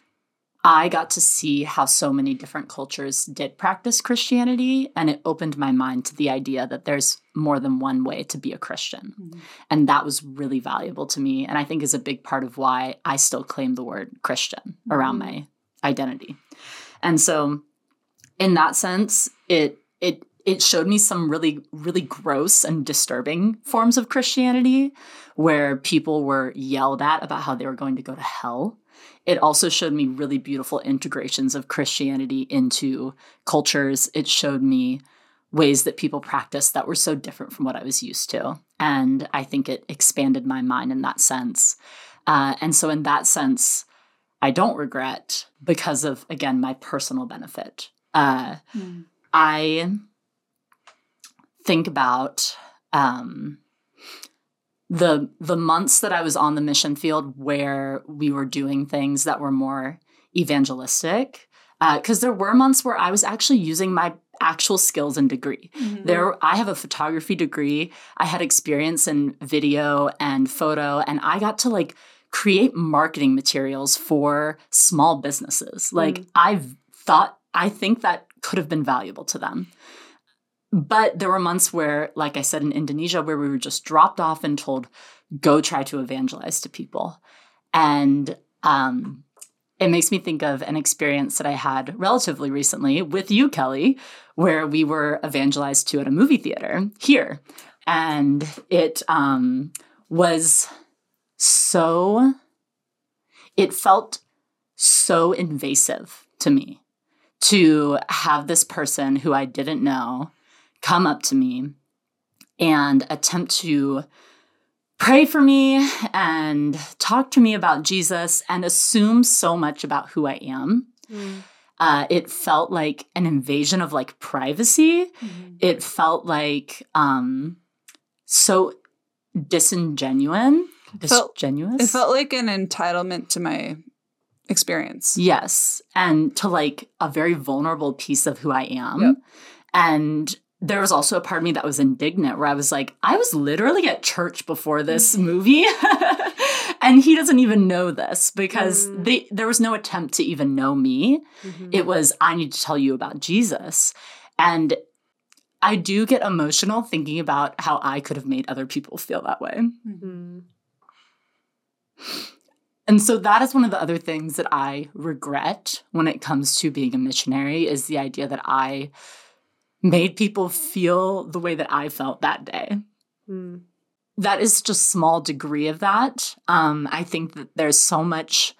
I got to see how so many different cultures did practice Christianity, and it opened my mind to the idea that there's more than one way to be a Christian. Mm-hmm. And that was really valuable to me, and I think is a big part of why I still claim the word Christian mm-hmm. around my identity. And so, in that sense, it it it showed me some really really gross and disturbing forms of Christianity where people were yelled at about how they were going to go to hell it also showed me really beautiful integrations of Christianity into cultures. It showed me ways that people practice that were so different from what I was used to. And I think it expanded my mind in that sense. Uh, and so, in that sense, I don't regret because of, again, my personal benefit. Uh, mm. I think about um, the the months that I was on the mission field where we were doing things that were more evangelistic because uh, there were months where I was actually using my actual skills and degree. Mm-hmm. There I have a photography degree. I had experience in video and photo and I got to like create marketing materials for small businesses. Like mm. I've thought I think that could have been valuable to them. But there were months where, like I said in Indonesia, where we were just dropped off and told, go try to evangelize to people. And um, it makes me think of an experience that I had relatively recently with you, Kelly, where we were evangelized to at a movie theater here. And it um, was so, it felt so invasive to me to have this person who I didn't know come up to me and attempt to pray for me and talk to me about Jesus and assume so much about who I am. Mm. Uh, it felt like an invasion of like privacy. Mm-hmm. It felt like um, so disingenuous. Disingenuous. It felt like an entitlement to my experience. Yes, and to like a very vulnerable piece of who I am. Yep. And there was also a part of me that was indignant where I was like, I was literally at church before this mm. movie. and he doesn't even know this because mm. they, there was no attempt to even know me. Mm-hmm. It was, I need to tell you about Jesus. And I do get emotional thinking about how I could have made other people feel that way. Mm-hmm. And so that is one of the other things that I regret when it comes to being a missionary is the idea that I made people feel the way that I felt that day. Mm. That is just a small degree of that. Um, I think that there's so much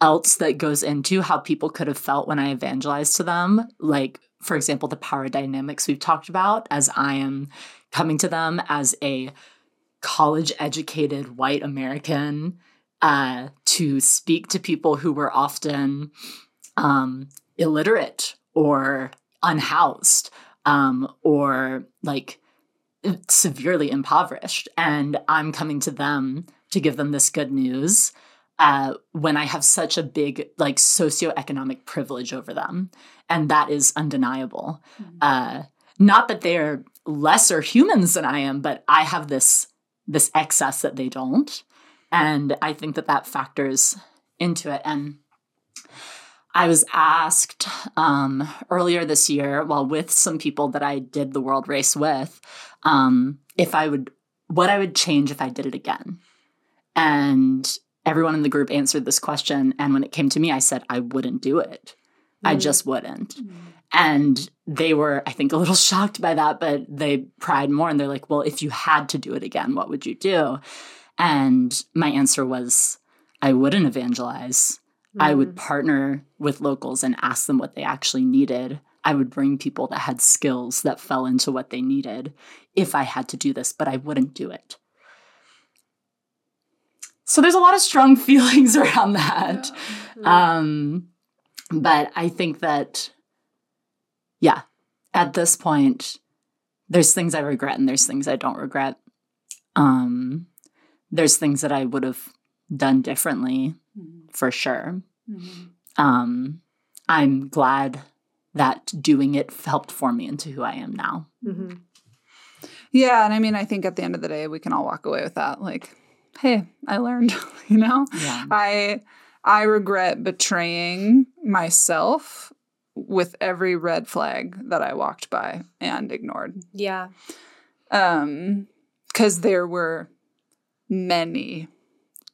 else that goes into how people could have felt when I evangelized to them. Like, for example, the power dynamics we've talked about as I am coming to them as a college educated white American uh, to speak to people who were often um, illiterate or unhoused um, or like severely impoverished. And I'm coming to them to give them this good news uh, when I have such a big like socioeconomic privilege over them. And that is undeniable. Mm-hmm. Uh, not that they're lesser humans than I am, but I have this this excess that they don't. And I think that that factors into it. And I was asked um, earlier this year, while with some people that I did the world race with, um, if I would, what I would change if I did it again. And everyone in the group answered this question. And when it came to me, I said, I wouldn't do it. Mm. I just wouldn't. Mm. And they were, I think, a little shocked by that, but they pried more and they're like, well, if you had to do it again, what would you do? And my answer was, I wouldn't evangelize. I would partner with locals and ask them what they actually needed. I would bring people that had skills that fell into what they needed if I had to do this, but I wouldn't do it. So there's a lot of strong feelings around that. Um, but I think that, yeah, at this point, there's things I regret and there's things I don't regret. Um, there's things that I would have done differently for sure. Um, I'm glad that doing it helped form me into who I am now. Mm-hmm. Yeah, and I mean, I think at the end of the day, we can all walk away with that. Like, hey, I learned. You know, Yeah. I I regret betraying myself with every red flag that I walked by and ignored. Yeah. Um, because there were many,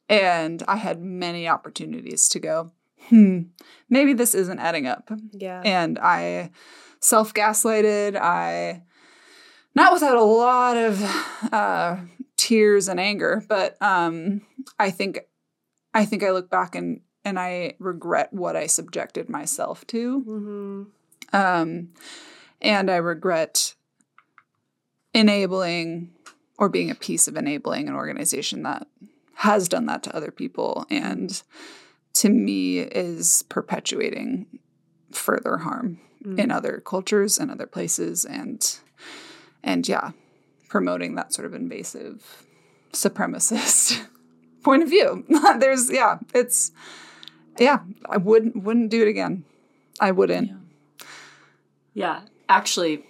and I had many opportunities to go. Hmm, maybe this isn't adding up Yeah. and I self gaslighted. I, not without a lot of uh, tears and anger, but um, I think, I think I look back and and I regret what I subjected myself to, mm-hmm. um, and I regret enabling or being a piece of enabling an organization that has done that to other people and to me is perpetuating further harm in other cultures and other places and and yeah promoting that sort of invasive supremacist point of view. There's yeah it's yeah i wouldn't wouldn't do it again. I wouldn't. Yeah, actually,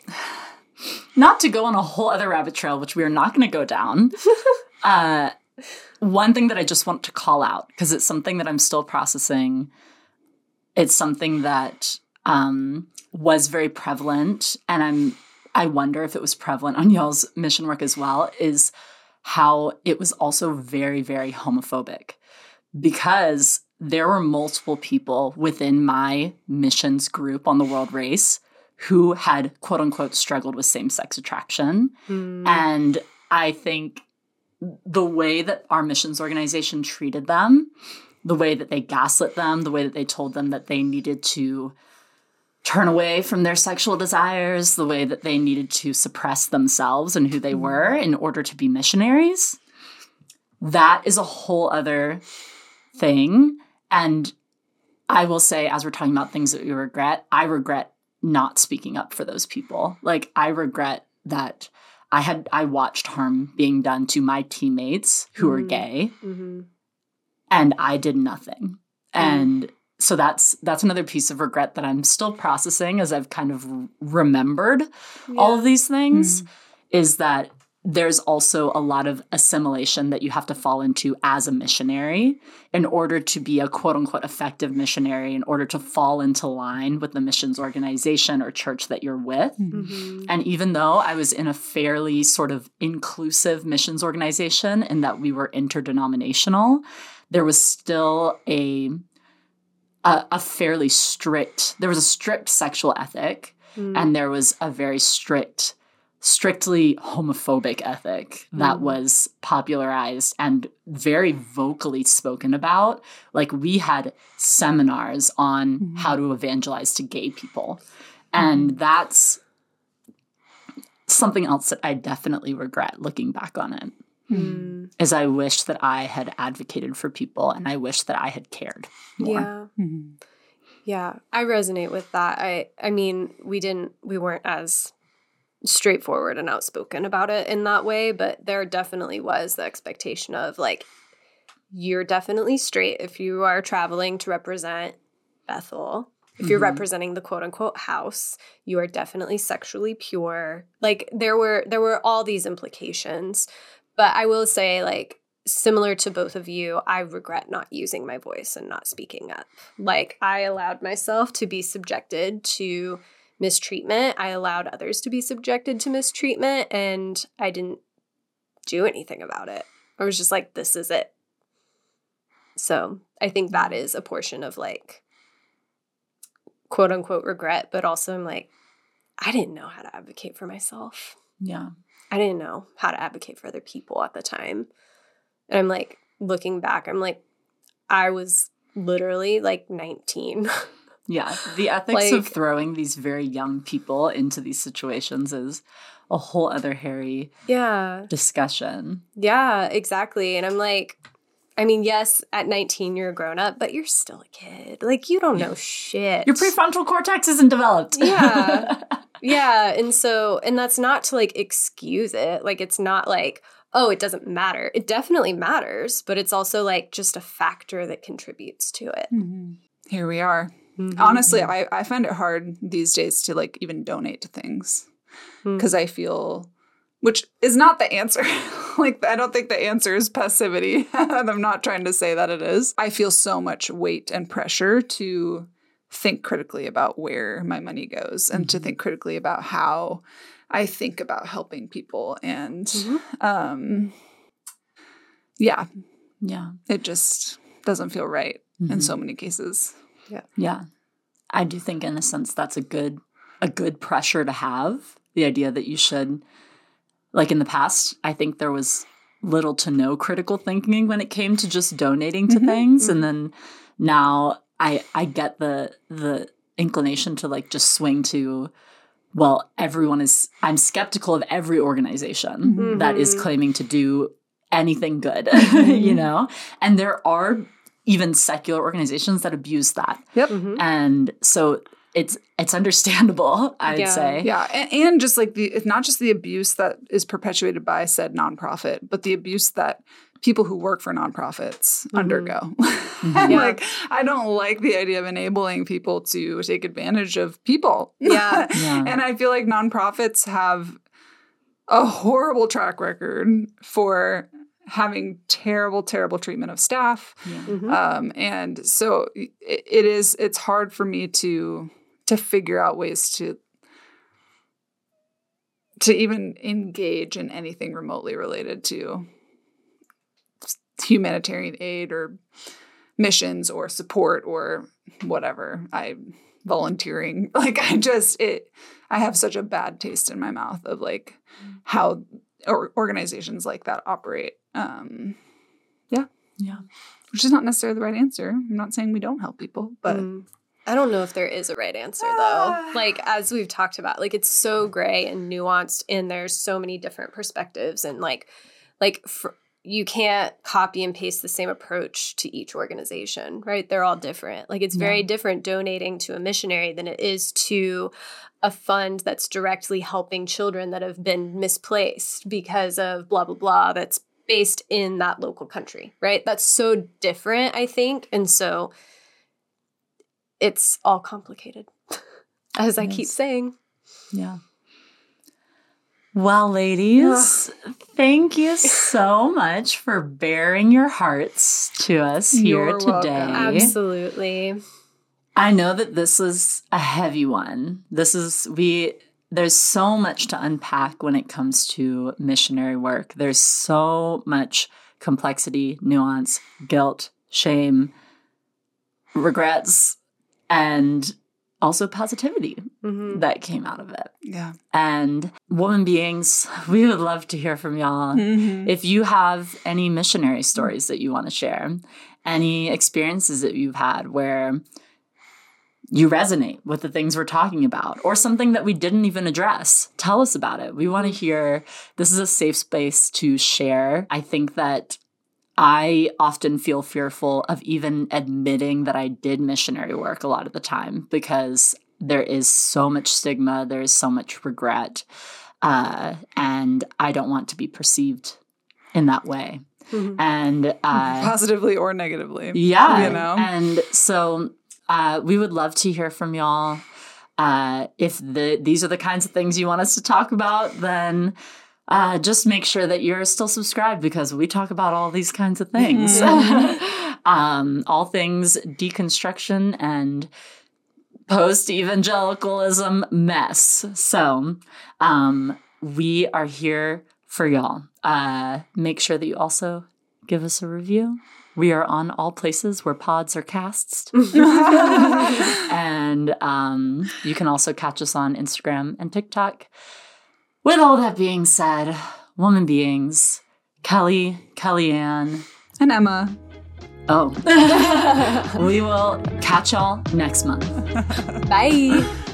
not to go on a whole other rabbit trail, which we are not going to go down. uh, one thing that I just want to call out because it's something that I'm still processing. It's something that um, was very prevalent, and I'm I wonder if it was prevalent on y'all's mission work as well. Is how it was also very very homophobic because there were multiple people within my missions group on the world race who had quote unquote struggled with same sex attraction. And I think the way that our missions organization treated them, the way that they gaslit them, the way that they told them that they needed to turn away from their sexual desires, the way that they needed to suppress themselves and who they mm-hmm. were in order to be missionaries, that is a whole other thing. And I will say, as we're talking about things that we regret, I regret not speaking up for those people. Like, I regret that I had I watched harm being done to my teammates who are mm-hmm. gay, Mm-hmm. and I did nothing. Mm. And so that's that's another piece of regret that I'm still processing as I've kind of remembered all of these things hmm. is that there's also a lot of assimilation that you have to fall into as a missionary in order to be a quote unquote effective missionary, in order to fall into line with the missions organization or church that you're with. Mm-hmm. And even though I was in a fairly sort of inclusive missions organization in that we were interdenominational, there was still a a, a fairly strict there was a strict sexual ethic and there was a very strict strictly homophobic ethic that was popularized and very vocally spoken about like we had seminars on how to evangelize to gay people and that's something else that i definitely regret looking back on it Mm. is i wish that i had advocated for people and i wish that i had cared more Yeah. Mm-hmm. Yeah. I resonate with that. I I mean, we didn't we weren't as straightforward and outspoken about it in that way, but there definitely was the expectation of like you're definitely straight if you are traveling to represent Bethel. If you're Mhm. representing the quote unquote house, you are definitely sexually pure. Like there were there were all these implications. But I will say like similar to both of you, I regret not using my voice and not speaking up. Like I allowed myself to be subjected to mistreatment. I allowed others to be subjected to mistreatment and I didn't do anything about it. I was just like this is it. So, I think that is a portion of like quote unquote regret, but also I'm like I didn't know how to advocate for myself. yeah I didn't know how to advocate for other people at the time. And I'm like, looking back, I'm like, I was literally like 19. Yeah. The ethics of throwing these very young people into these situations is a whole other hairy yeah. discussion. Yeah, exactly. And I'm like, I mean, yes, at 19 you're a grown up, but you're still a kid. Like you don't know shit. Your prefrontal cortex isn't developed. Yeah. yeah, and so and that's not to like excuse it. Like it's not like, oh, it doesn't matter. It definitely matters, but it's also like just a factor that contributes to it. Mm-hmm. Here we are. Mm-hmm. Honestly, mm-hmm. I, I find it hard these days to like even donate to things mm. because I feel, which is not the answer. like, I don't think the answer is passivity. and I'm not trying to say that it is. I feel so much weight and pressure to think critically about where my money goes and to mm-hmm. think critically about how I think about helping people. And um, yeah, Yeah. it just doesn't feel right in so many cases. Yeah. Yeah. I do think in a sense that's a good a good pressure to have. The idea that you should like in the past, I think there was little to no critical thinking when it came to just donating to mm-hmm. things and mm-hmm. then now I I get the the inclination to like just swing to well, everyone is I'm skeptical of every organization that is mm-hmm. claiming to do anything good, you know? And there are even secular organizations that abuse that. Yep. Mm-hmm. And so it's it's understandable, I'd Yeah. say. Yeah, and, and just like the it's not just the abuse that is perpetuated by said nonprofit, but the abuse that people who work for nonprofits mm-hmm. undergo. and mm-hmm. Yeah. like I don't like the idea of enabling people to take advantage of people. Yeah. Yeah. and I feel like nonprofits have a horrible track record for having terrible, terrible treatment of staff. Mhm. Um, and so it, it is it's hard for me to to figure out ways to to even engage in anything remotely related to humanitarian aid or missions or support or whatever i volunteering like i just it i have such a bad taste in my mouth of like how or organizations like that operate um Yeah. Yeah. Which is not necessarily the right answer. I'm not saying we don't help people, but Mm. I don't know if there is a right answer though. Like as we've talked about, like it's so gray and nuanced and there's so many different perspectives and like like fr- you can't copy and paste the same approach to each organization, right? They're all different. Like it's very different donating to a missionary than it is to a fund that's directly helping children that have been misplaced because of blah blah blah that's based in that local country, right? That's so different, I think. And so it's all complicated, as I keep saying. Yeah. Well, ladies, thank you so much for bearing your hearts to us here You're today. welcome. Absolutely. I know that this is a heavy one. This is we there's so much to unpack when it comes to missionary work. There's so much complexity, nuance, guilt, shame, regrets, and also positivity Mhm. that came out of it. yeah. And woman beings, we would love to hear from y'all. Mm-hmm. If you have any missionary stories that you want to share, any experiences that you've had where you resonate with the things we're talking about, or something that we didn't even address, tell us about it. We want to hear. This is a safe space to share. I think that I often feel fearful of even admitting that I did missionary work a lot of the time because there is so much stigma, there is so much regret, uh, and I don't want to be perceived in that way. Mhm. And uh, Positively or negatively. yeah, You know? and so uh, we would love to hear from y'all. Uh, if the these are the kinds of things you want us to talk about, then uh, just make sure that you're still subscribed because we talk about all these kinds of things. um, all things deconstruction and post evangelicalism mess. So um, we are here for y'all. Uh, make sure that you also give us a review. We are on all places where pods are cast. and um, you can also catch us on Instagram and TikTok. With all that being said, woman beings, Kelly, Kellyanne, And Emma. Oh. we will catch y'all next month. Bye.